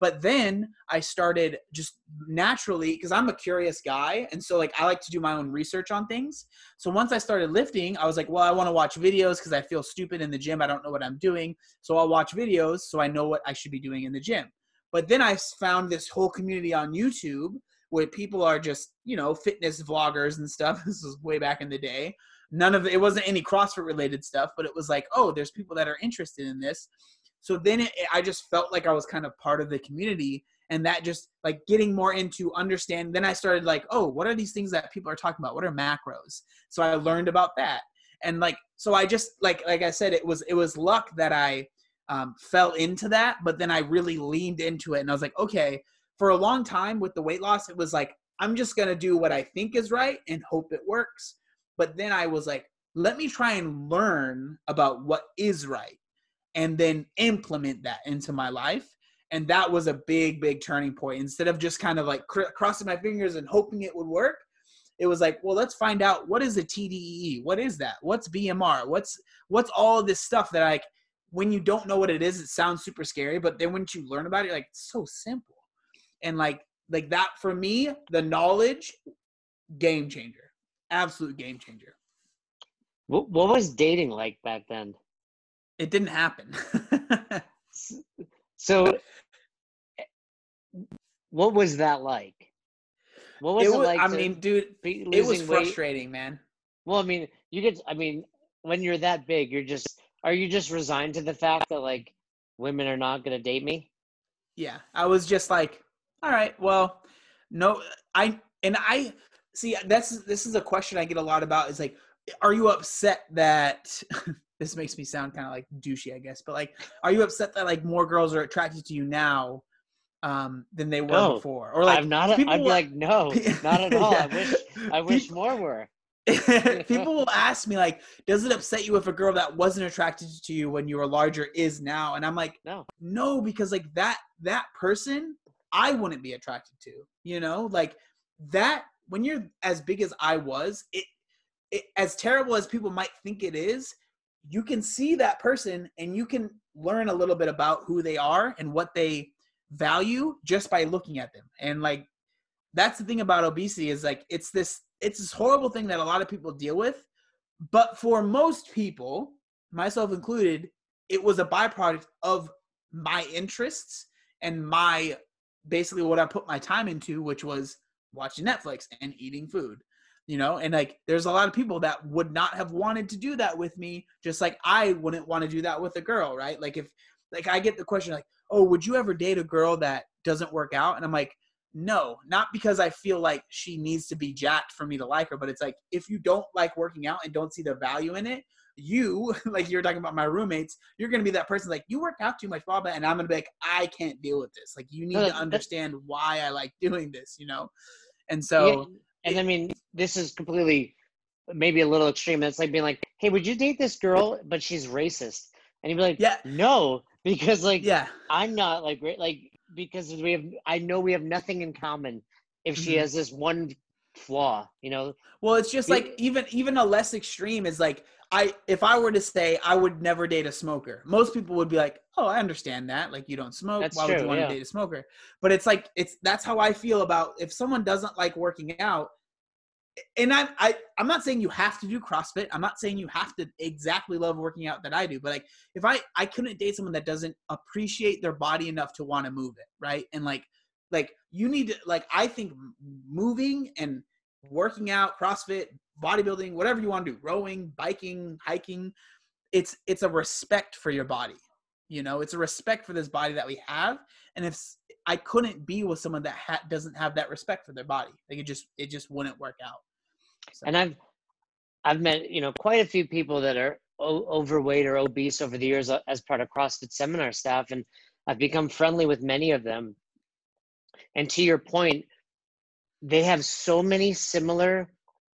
but then i started just naturally because i'm a curious guy and so like i like to do my own research on things. So once i started lifting i was like well i want to watch videos because i feel stupid in the gym i don't know what i'm doing so i'll watch videos so i know what i should be doing in the gym. But then i found this whole community on youtube where people are just you know fitness vloggers and stuff this was way back in the day. None of it, wasn't any CrossFit related stuff, but it was like, oh, there's people that are interested in this. So then it, I just felt like I was kind of part of the community and that just like getting more into understand then i started like oh what are these things that people are talking about? What are macros? So i learned about that. And like so i just like like i said it was it was luck that i um, fell into that but then i really leaned into it and i was like okay for a long time with the weight loss it was like i'm just gonna do what i think is right and hope it works. But then I was like, let me try and learn about what is right and then implement that into my life. And that was a big, big turning point. Instead of just kind of like cr- crossing my fingers and hoping it would work, it was like, well, let's find out what is a TDEE? What is that? What's BMR? What's what's all this stuff that I when you don't know what it is, it sounds super scary. But then once you learn about it, like so simple. And like like that for me, the knowledge, game changer, absolute game changer. What, what was dating like back then? It didn't happen. so, what was that like? What was it, it was, like? I mean, dude, it was frustrating, weight? man. Well, I mean, you get. I mean, when you're that big, you're just. Are you just resigned to the fact that like women are not going to date me? Yeah, I was just like, all right, well, no, I and I see that's this is a question I get a lot about. Is like, are you upset that? this makes me sound kind of like douchey, I guess, but like, are you upset that like more girls are attracted to you now um, than they were no, before? Or like, I'm not. i like, no, not at all. yeah. I wish, I wish more were. people will ask me like does it upset you if a girl that wasn't attracted to you when you were larger is now and i'm like no no because like that that person i wouldn't be attracted to you know like that when you're as big as i was it, it as terrible as people might think it is you can see that person and you can learn a little bit about who they are and what they value just by looking at them and like that's the thing about obesity is like it's this it's this horrible thing that a lot of people deal with. But for most people, myself included, it was a byproduct of my interests and my basically what I put my time into, which was watching Netflix and eating food. You know, and like there's a lot of people that would not have wanted to do that with me, just like I wouldn't want to do that with a girl, right? Like if like I get the question like, "Oh, would you ever date a girl that doesn't work out?" And I'm like, no, not because I feel like she needs to be jacked for me to like her, but it's like if you don't like working out and don't see the value in it, you, like you're talking about my roommates, you're gonna be that person like you work out too much, Bob, and I'm gonna be like, I can't deal with this. Like you need to understand why I like doing this, you know? And so and I mean, this is completely maybe a little extreme. It's like being like, Hey, would you date this girl, but she's racist? And you'd be like, Yeah, no, because like yeah, I'm not like like because we have I know we have nothing in common if she mm-hmm. has this one flaw, you know. Well, it's just like even even a less extreme is like I if I were to say I would never date a smoker, most people would be like, "Oh, I understand that. Like you don't smoke. That's Why true, would you want yeah. to date a smoker?" But it's like it's that's how I feel about if someone doesn't like working out, and I'm I i'm not saying you have to do crossfit i'm not saying you have to exactly love working out that i do but like if i i couldn't date someone that doesn't appreciate their body enough to want to move it right and like like you need to like i think moving and working out crossfit bodybuilding whatever you want to do rowing biking hiking it's it's a respect for your body you know it's a respect for this body that we have and if i couldn't be with someone that ha- doesn't have that respect for their body like it just it just wouldn't work out so. And I've I've met you know quite a few people that are o- overweight or obese over the years uh, as part of CrossFit seminar staff, and I've become friendly with many of them. And to your point, they have so many similar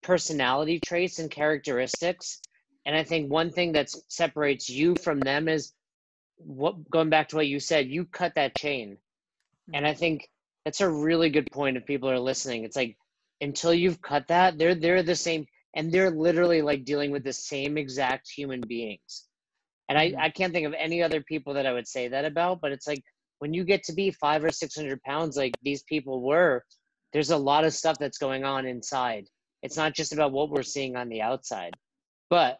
personality traits and characteristics. And I think one thing that separates you from them is what going back to what you said, you cut that chain. And I mm-hmm. think that's a really good point if people are listening. It's like until you've cut that, they're they're the same and they're literally like dealing with the same exact human beings. And I, mm-hmm. I can't think of any other people that I would say that about, but it's like when you get to be five or six hundred pounds like these people were, there's a lot of stuff that's going on inside. It's not just about what we're seeing on the outside. But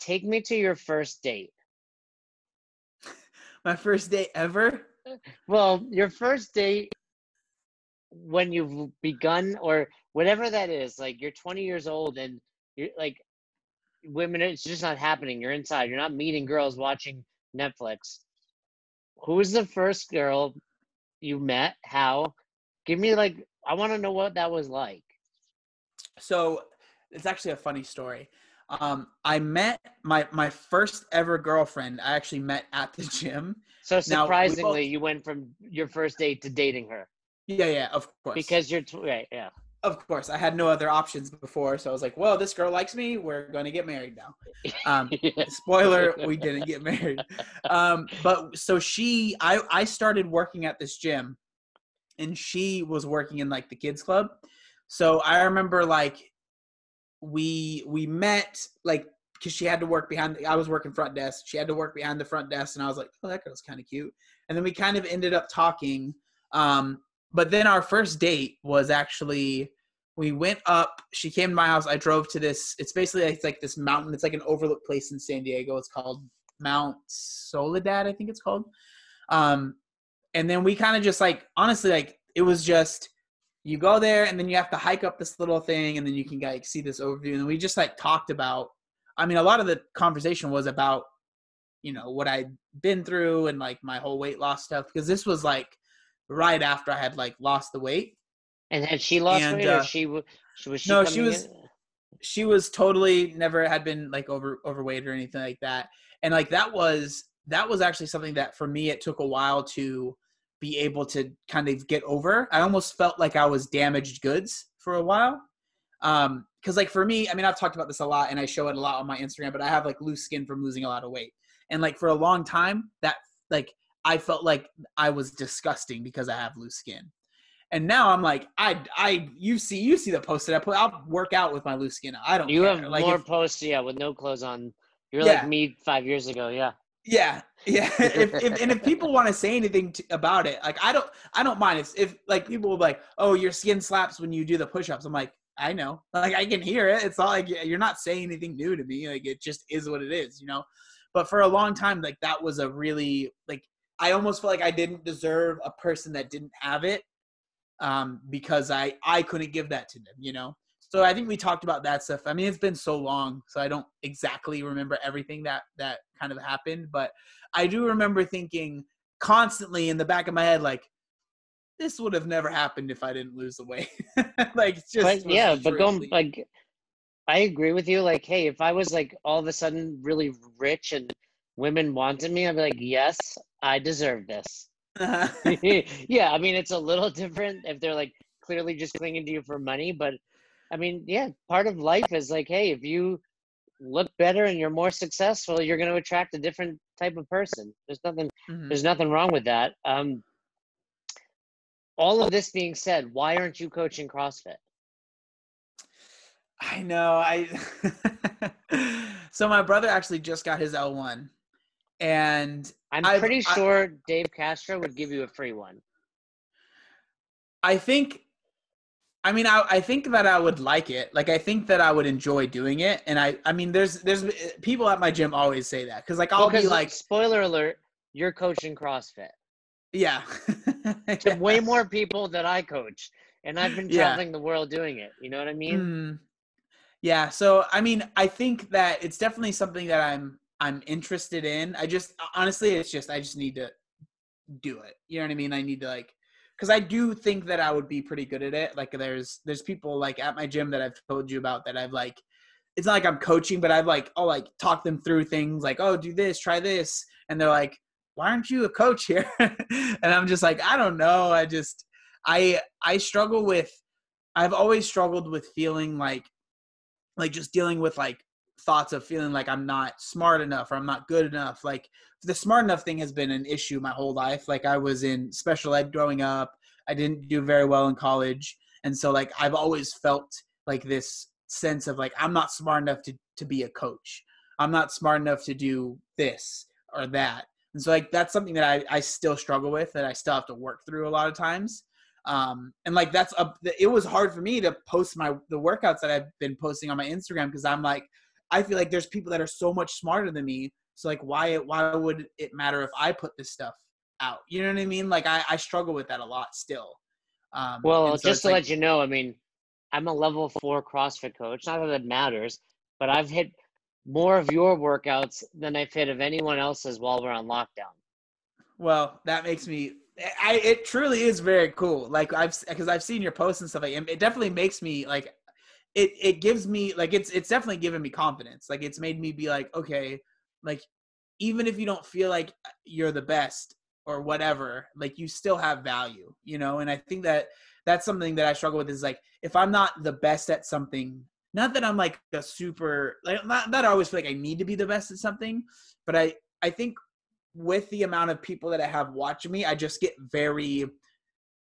take me to your first date. My first date ever? Well, your first date when you've begun or whatever that is like you're 20 years old and you're like women it's just not happening. You're inside. You're not meeting girls watching netflix. Who was the first girl you met? How? Give me like i want to know what that was like. So it's actually a funny story um i met my my first ever girlfriend i actually met at the gym so surprisingly both, you went from your first date to dating her yeah, yeah, of course. Because you're t- right, yeah. Of course, I had no other options before, so I was like, "Well, this girl likes me. We're going to get married now." Um, yeah. Spoiler: we didn't get married. Um, but so she, I, I started working at this gym, and she was working in like the kids club. So I remember like we we met like because she had to work behind. I was working front desk. She had to work behind the front desk, and I was like, "Oh, that girl's kind of cute." And then we kind of ended up talking. Um, but then our first date was actually we went up. She came to my house. I drove to this. It's basically it's like this mountain. It's like an overlook place in San Diego. It's called Mount Soledad, I think it's called. Um, and then we kind of just like honestly like it was just you go there and then you have to hike up this little thing and then you can like see this overview. And we just like talked about i mean a lot of the conversation was about you know what i'd been through and like my whole weight loss stuff because this was like right after i had like lost the weight. And had she lost And, weight, uh, or she she was she no, she was- in- she was totally never had been like over overweight or anything like that. And like that was that was actually something that for me it took a while to be able to kind of get over i almost felt like i was damaged goods for a while um because like for me i mean i've talked about this a lot and i show it a lot on my instagram but i have like loose skin from losing a lot of weight and like for a long time that like i felt like i was disgusting because i have loose skin and now i'm like i i you see you see the post that i put i'll work out with my loose skin i don't you care. have like more if- posts, yeah, with no clothes on. You're Yeah. like me five years ago, yeah. Yeah, yeah. if, if and if people want to say anything to, about it, like I don't, I don't mind. If if like people will be like, oh, your skin slaps when you do the push-ups. I'm like, I know, like I can hear it. It's not like you're not saying anything new to me. Like it just is what it is, you know. But for a long time, like that was a really like I almost felt like I didn't deserve a person that didn't have it, um, because I I couldn't give that to them, you know. So I think we talked about that stuff. I mean, it's been so long, so I don't exactly remember everything that that kind of happened, but I do remember thinking constantly in the back of my head, like, this would have never happened if I didn't lose the weight. like, just but yeah, but going like, I agree with you. Like, hey, if I was like all of a sudden really rich and women wanted me, I'd be like, yes, I deserve this. yeah, I mean, it's a little different if they're like clearly just clinging to you for money, but I mean, yeah, part of life is like, hey, if you look better and you're more successful, you're going to attract a different type of person. There's nothing Mhm. there's nothing wrong with that. Um all of this being said, why aren't you coaching CrossFit? I know. I so my brother actually just got his L1, and I'm I've- pretty I- sure Dave Castro would give you a free one. I think I mean I, I think that I would like it. Like I think that I would enjoy doing it. And I I mean there's there's people at my gym always say that cuz like I'll because be like spoiler alert, you're coaching CrossFit. yeah. To way more people that I coach. And I've been Yeah. traveling the world doing it. You know what I mean? Mm. Yeah, so I mean, I think that it's definitely something that I'm I'm interested in. I just honestly, it's just I just need to do it. You know what I mean? I need to like because I do think that I would be pretty good at it. Like there's there's people like at my gym that I've told you about that I've like it's not like I'm coaching, but I've like oh like talk them through things like oh do this, try this, and they're like why aren't you a coach here? and I'm just like I don't know. I just I I struggle with I've always struggled with feeling like like just dealing with like thoughts of feeling like I'm not smart enough or I'm not good enough. Like the smart enough thing has been an issue my whole life. Like I was in special ed growing up. I didn't do very well in college. And so like I've always felt like this sense of like I'm not smart enough to to be a coach. I'm not smart enough to do this or that. And so like that's something that I I still struggle with that I still have to work through a lot of times um and like that's a it was hard for me to post my the workouts that i've been posting on my instagram because i'm like i feel like there's people that are so much smarter than me so like why why would it matter if i put this stuff out you know what i mean like i i struggle with that a lot still um Well, so just to like- let you know, I mean, I'm a level four CrossFit coach. Not that it matters, but I've hit more of your workouts than I've hit of anyone else's while we're on lockdown. Well, that makes me. I it truly is very cool. Like I've because I've seen your posts and stuff. Like it definitely makes me like. It it gives me like it's it's definitely given me confidence. Like it's made me be like okay, like even if you don't feel like uh, you're the best or whatever, like you still have value, you know. And I think that that's something that I struggle with is like if I'm not the best at something, not that I'm like a super like not that I always feel like I need to be the best at something, but I I think with the amount of people that I have watching me, I just get very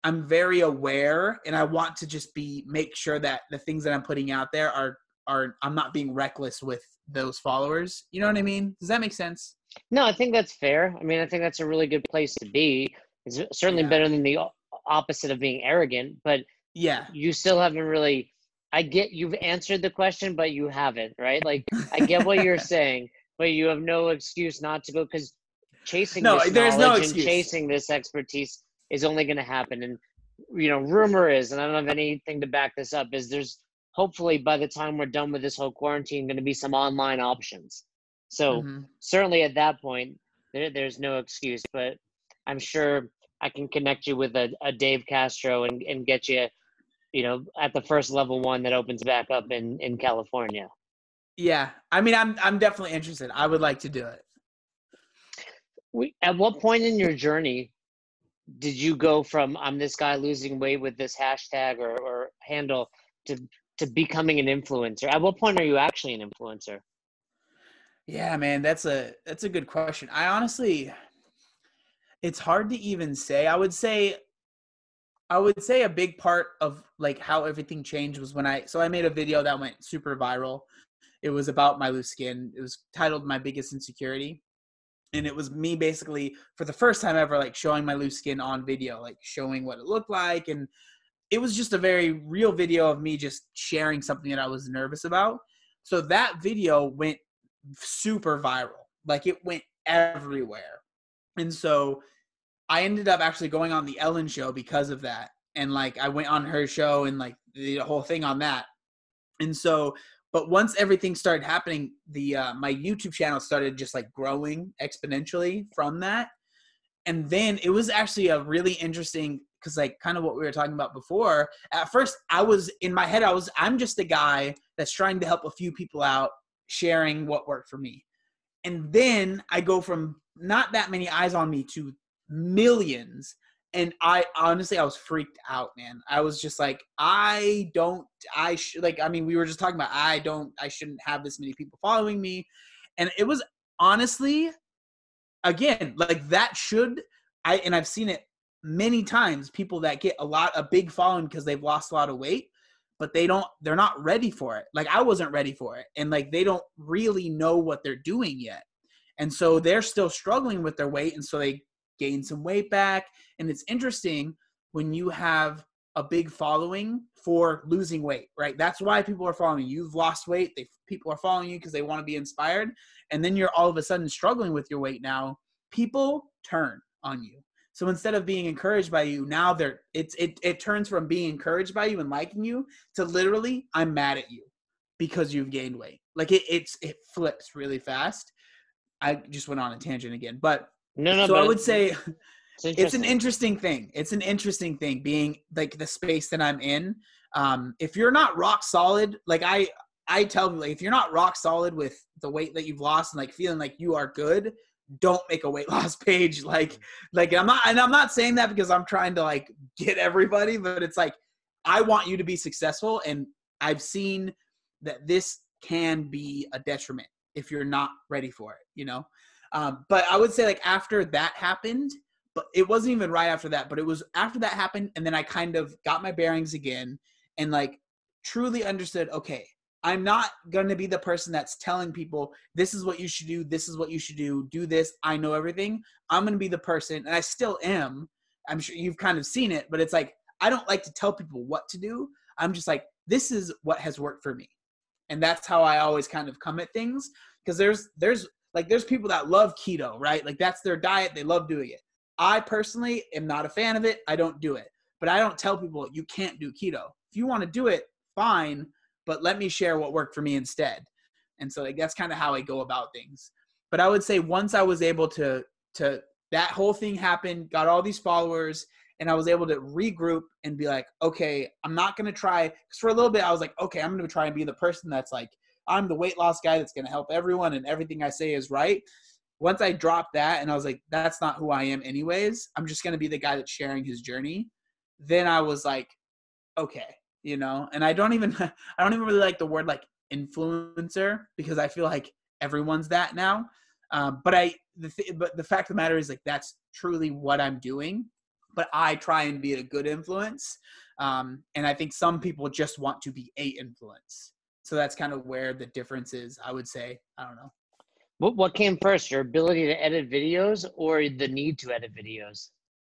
I'm very aware and I want to just be make sure that the things that I'm putting out there are are i'm not being reckless with those followers you know what i mean does that make sense No, I think that's fair. I mean, I think that's a really good place to be. It's certainly Yeah. better than the opposite of being arrogant, but yeah you still haven't really. I get you've answered the question, but you haven't, right? Like, I get what you're saying, but you have no excuse not to go because chasing No, this there's no excuse. and chasing this expertise is only going to happen. And you know, rumor is, and I don't have anything to back this up, is there's hopefully by the time we're done with this whole quarantine, going to be some online options. So Mhm. certainly at that point, there, there's no excuse. But I'm sure I can connect you with a, a Dave Castro and, and get you, you know, at the first level one that opens back up in, in California. yeah i mean i'm i'm definitely interested i would like to do it We, at what point in your journey did you go from I'm this guy losing weight with this hashtag or, or handle to to becoming an influencer? At what point are you actually an influencer? Yeah, man, that's a that's a good question. I honestly it's hard to even say. I would say I would say a big part of like how everything changed was when I so I made a video that went super viral. It was about my loose skin. It was titled My Biggest Insecurity. And it was me basically for the first time ever like showing my loose skin on video, like showing what it looked like and it was just a very real video of me just sharing something that I was nervous about. So that video went super viral. Like it went everywhere. And so I ended up actually going on the Ellen show because of that. And like I went on her show and like the whole thing on that. And so but once everything started happening, the uh, my YouTube channel started just like growing exponentially from that. And then it was actually a really interesting because like kind of what we were talking about before. At first, I was in my head, I was I'm just a guy that's trying to help a few people out, sharing what worked for me. And then I go from not that many eyes on me to millions. And I honestly, I was freaked out, man. I was just like, I don't, I should, like, I mean, we were just talking about, I don't, I shouldn't have this many people following me. And it was honestly, again, like that should, I, and I've seen it many times, people that get a lot, a big following because they've lost a lot of weight but they don't they're not ready for it like i wasn't ready for it and like they don't really know what they're doing yet and so they're still struggling with their weight and so they gain some weight back. And it's interesting when you have a big following for losing weight right? That's why people are following you. You've lost weight. They people are following you because they want to be inspired. And then you're all of a sudden struggling with your weight now. People turn on you. So instead of being encouraged by you, now they're it's it it turns from being encouraged by you and liking you to literally I'm mad at you because you've gained weight. Like it it's it flips really fast. I just went on a tangent again, but No, no. so but I would say it's, it's an interesting thing. It's an interesting thing being like the space that I'm in. Um, if you're not rock solid, like I I tell you, like if you're not rock solid with the weight that you've lost and like feeling like you are good, don't make a weight loss page. Like like I'm not and I'm not saying that because I'm trying to like get everybody, but it's like I want you to be successful and I've seen that this can be a detriment if you're not ready for it, you know. Um, but I would say like after that happened, but it wasn't even right after that, but it was after that happened, and then I kind of got my bearings again and like truly understood, okay, I'm not gonna be the person that's telling people this is what you should do, this is what you should do, do this, I know everything. I'm gonna be the person, and I still am. I'm sure you've kind of seen it, but it's like I don't like to tell people what to do. I'm just like, this is what has worked for me. And that's how I always kind of come at things. Because there's there's like there's people that love keto, right? Like that's their diet, they love doing it. I personally am not a fan of it. I don't do it. But I don't tell people you can't do keto. If you want to do it, fine, but let me share what worked for me instead. And so like that's kind of how I go about things. But I would say once I was able to to that whole thing happened, got all these followers, and I was able to regroup and be like, okay, I'm not gonna try. Because for a little bit, I was like, okay, I'm gonna try and be the person that's like, I'm the weight loss guy that's gonna help everyone, and everything I say is right. Once I dropped that, and I was like, that's not who I am, anyways. I'm just gonna be the guy that's sharing his journey. Then I was like, okay, you know. And I don't even, I don't even really like the word like influencer because I feel like everyone's that now. Um, but I, the th- but the fact of the matter is like that's truly what I'm doing. But I try and be a good influence, um, and I think some people just want to be a influence. So that's kind of where the difference is, I would say. I don't know. What what came first, your ability to edit videos or the need to edit videos?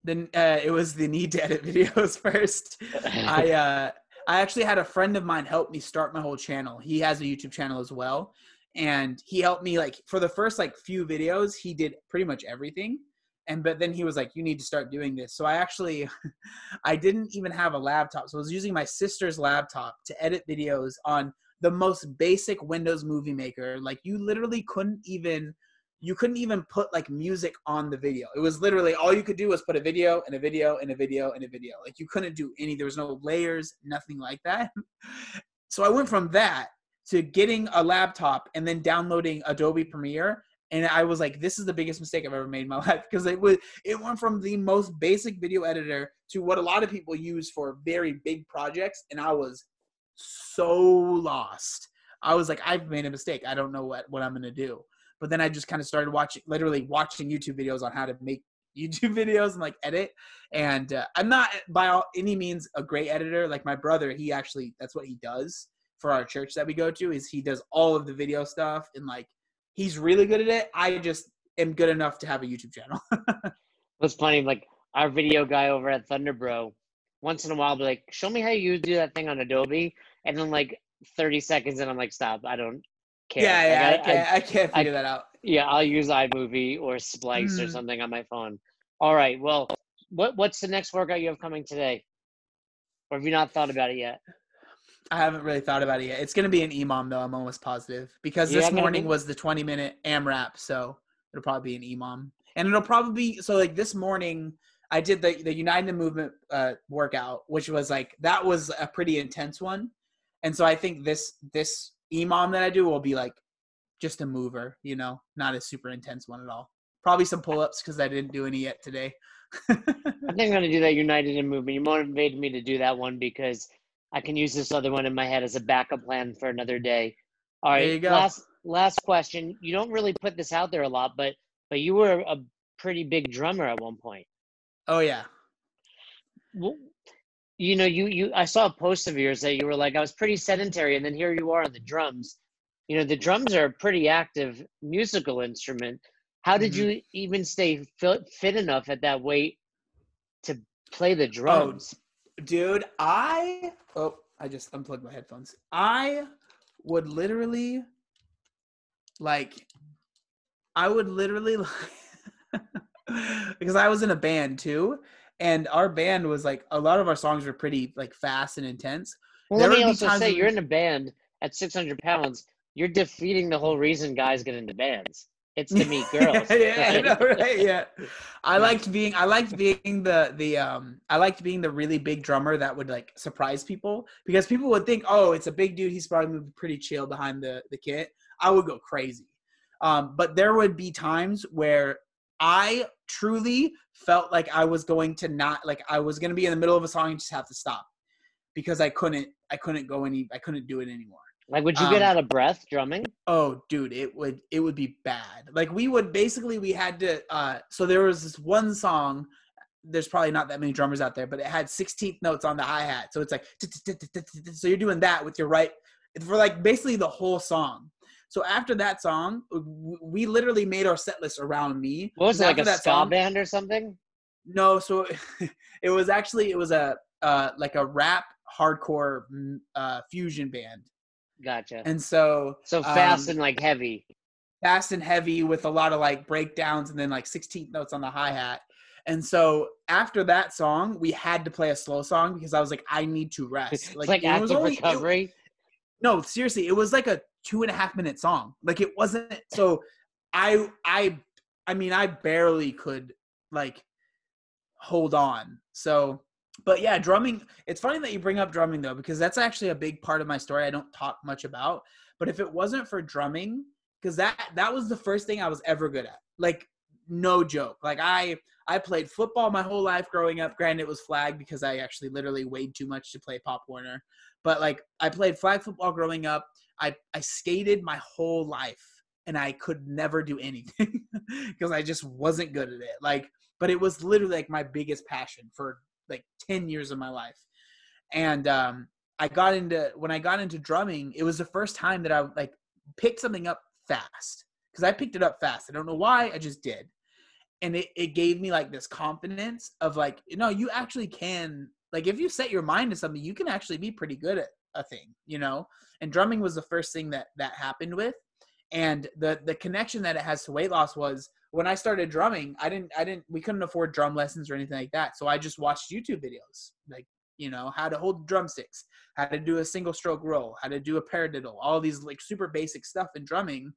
Then uh, it was the need to edit videos first. I uh, I actually had a friend of mine help me start my whole channel. He has a YouTube channel as well, and he helped me like for the first like few videos. He did pretty much everything, and but then he was like, "You need to start doing this." So I actually, I didn't even have a laptop, so I was using my sister's laptop to edit videos on the most basic Windows Movie Maker. Like you literally couldn't even you couldn't even put like music on the video. It was literally all you could do was put a video and a video and a video and a video. Like you couldn't do any. There was no layers, nothing like that. So I went from that to getting a laptop and then downloading Adobe Premiere. And I was like, this is the biggest mistake I've ever made in my life because it was it went from the most basic video editor to what a lot of people use for very big projects, and I was so lost. I was like, I've made a mistake. I don't know what what I'm gonna do. But then I just kind of started watching, literally watching YouTube videos on how to make YouTube videos and like edit. And uh, I'm not by all, any means a great editor. Like my brother, he actually that's what he does for our church that we go to. Is he does all of the video stuff and like he's really good at it. I just am good enough to have a YouTube channel. What's funny, like our video guy over at Thunderbro, once in a while, be like, "Show me how you do that thing on Adobe," and then like 30 seconds, and I'm like, "Stop! I don't care." yeah, Like, yeah, I, I- can't, I, can't I- figure that out. Yeah, I'll use iMovie or Splice or Mm. something on my phone. All right. Well, what what's the next workout you have coming today? Or have you not thought about it yet? I haven't really thought about it yet. It's gonna be an EMOM though. I'm almost positive because Yeah, this morning be- was the 20 minute AMRAP, so it'll probably be an EMOM, and it'll probably be so like this morning. I did the the United Movement uh, workout, which was like that was a pretty intense one, and so I think this this EMOM that I do will be like just a mover, you know, not a super intense one at all. Probably some pull ups because I didn't do any yet today. I think I'm gonna do that United in Movement. You motivated me to do that one because I can use this other one in my head as a backup plan for another day. All right. There you go. Last last question. You don't really put this out there a lot, but but you were a pretty big drummer at one point. oh yeah, Well, you know, you you I saw a post of yours that you were like, I was pretty sedentary, and then here you are on the drums. You know, the drums are a pretty active musical instrument. How did Mhm. you even stay fit, fit enough at that weight to play the drums? dude i oh i just unplugged my headphones i would literally like i would literally like because i was in a band too and our band was like a lot of our songs were pretty like fast and intense well, there let me also say, you're in a band at 600 pounds. You're defeating the whole reason guys get into bands. It's to meet girls. yeah, I know, right? Yeah. I liked being I liked being the the um I liked being the really big drummer that would like surprise people because people would think, "Oh, it's a big dude, he's probably pretty chill behind the the kit." I would go crazy. Um but there would be times where I truly felt like I was going to not like I was going to be in the middle of a song and just have to stop because I couldn't I couldn't go any I couldn't do it anymore. Like, would you get Um, out of breath drumming? Oh, dude, it would it would be bad. Like we would basically we had to uh so there was this one song there's probably not that many drummers out there, but it had 16th notes on the hi-hat. So it's like so you're doing that with your right for like basically the whole song. So after that song, we literally made our set list around me. What was it, like a that ska song- band or something? No, so it was actually it was a uh like a rap hardcore mm, uh fusion band. Gotcha. And so so fast um, and like heavy. fast and heavy with a lot of like breakdowns and then like 16th notes on the hi-hat. And so after that song, we had to play a slow song because I was like, I need to rest. it's like it was active only- it- recovery. no, seriously, it was like a two and a half minute song. Like it wasn't so I I I mean I barely could like hold on. So but yeah, drumming it's funny that you bring up drumming though, because that's actually a big part of my story I don't talk much about. But if it wasn't for drumming, because that that was the first thing I was ever good at. Like no joke. Like I I played football my whole life growing up. Granted, it was flag because I actually literally weighed too much to play Pop Warner. But like I played flag football growing up. I I skated my whole life and I could never do anything because I just wasn't good at it. Like, but it was literally like my biggest passion for like 10 years of my life. And um I got into when I got into drumming, it was the first time that I like picked something up fast because I picked it up fast. I don't know why, I just did. And it, it gave me like this confidence of like, you know, you actually can like if you set your mind to something, you can actually be pretty good at a thing, you know? And drumming was the first thing that that happened with. And the the connection that it has to weight loss was when I started drumming, I didn't I didn't we couldn't afford drum lessons or anything like that. So I just watched YouTube videos. Like you know how to hold drumsticks how to do a single stroke roll how to do a paradiddle all these like super basic stuff in drumming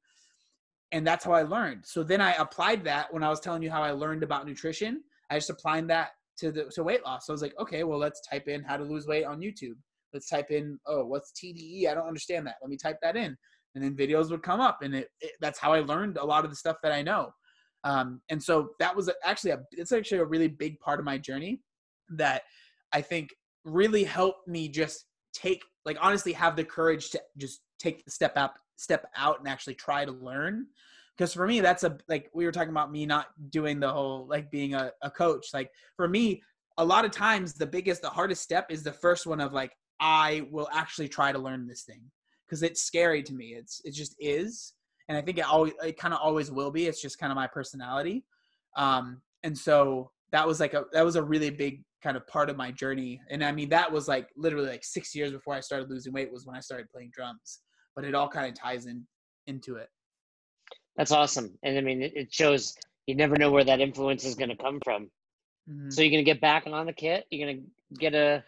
and that's how i learned so then i applied that when i was telling you how i learned about nutrition i just applied that to the to weight loss so i was like okay well let's type in how to lose weight on youtube let's type in oh what's TDEE i don't understand that. Let me type that in. And then videos would come up and it, it that's how i learned a lot of the stuff that i know. Um, and so that was actually a it's actually a really big part of my journey that i think really helped me just take like honestly have the courage to just take the step out step out and actually try to learn. Because for me that's a like we were talking about me not doing the whole like being a, a coach. Like for me a lot of times the biggest the hardest step is the first one of like i will actually try to learn this thing because it's scary to me it's it just is and i think it always it kind of always will be it's just kind of my personality um and so that was like a that was a really big kind of part of my journey. And I mean, that was like literally like six years before I started losing weight was when I started playing drums. But it all kind of ties in into it. That's awesome. And I mean, it shows you never know where that influence is going to come from. Mm-hmm. So you're going to get back on the kit. You're going to get a.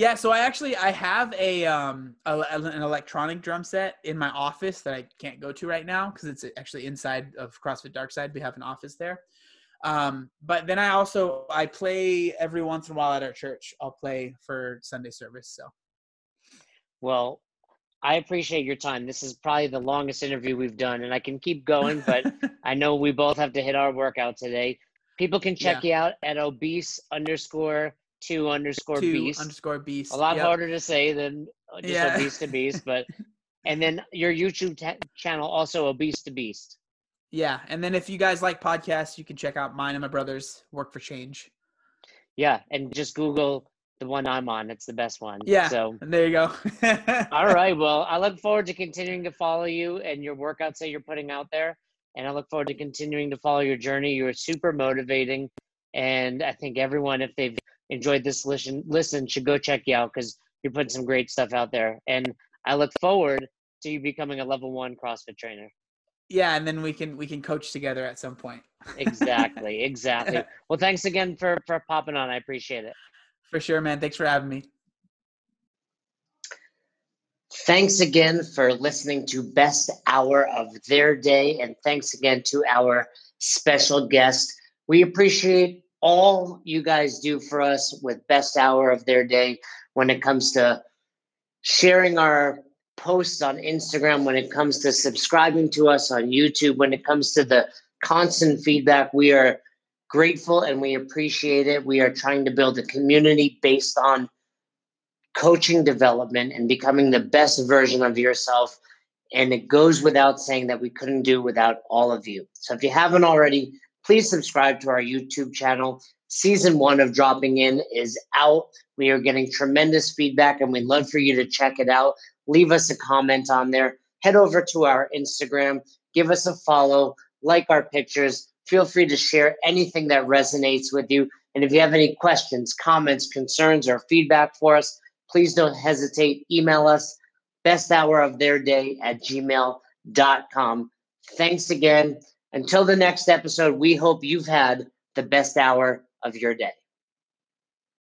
Yeah, so I actually I have a um a, an electronic drum set in my office that I can't go to right now because it's actually inside of CrossFit Dark Side. We have an office there. Um, but then I also I play every once in a while at our church. I'll play for Sunday service. So, well, I appreciate your time. This is probably the longest interview we've done, and I can keep going, but I know we both have to hit our workout today. People can check yeah. you out at obese underscore two underscore two beast underscore beast. A lot yep. harder to say than uh, just yeah. obese to beast, but and then your YouTube t- channel also obese to beast. Yeah, and then if you guys like podcasts, you can check out mine and my brother's Work for Change. Yeah, and just Google the one I'm on. It's the best one. Yeah. So and there you go. all right. Well, I look forward to continuing to follow you and your workouts that you're putting out there, and I look forward to continuing to follow your journey. You're super motivating, and I think everyone, if they've enjoyed this listen, listen should go check you out because you're putting some great stuff out there. And I look forward to you becoming a level one CrossFit trainer. Yeah and then we can we can coach together at some point. Exactly exactly. Well thanks again for for popping on. I appreciate it. For sure man. Thanks for having me. Thanks again for listening to best hour of their day and thanks again to our special guest. We appreciate all you guys do for us with best hour of their day when it comes to sharing our posts on Instagram, when it comes to subscribing to us on YouTube, when it comes to the constant feedback, we are grateful and we appreciate it. We are trying to build a community based on coaching development and becoming the best version of yourself. And it goes without saying that we couldn't do without all of you. So if you haven't already, please subscribe to our YouTube channel. Season one of Dropping In is out. We are getting tremendous feedback and we'd love for you to check it out leave us a comment on there. Head over to our Instagram, give us a follow, like our pictures. Feel free to share anything that resonates with you. And if you have any questions, comments, concerns, or feedback for us, please don't hesitate. Email us best hour of their day at gmail.com. Thanks again. Until the next episode, we hope you've had the best hour of your day.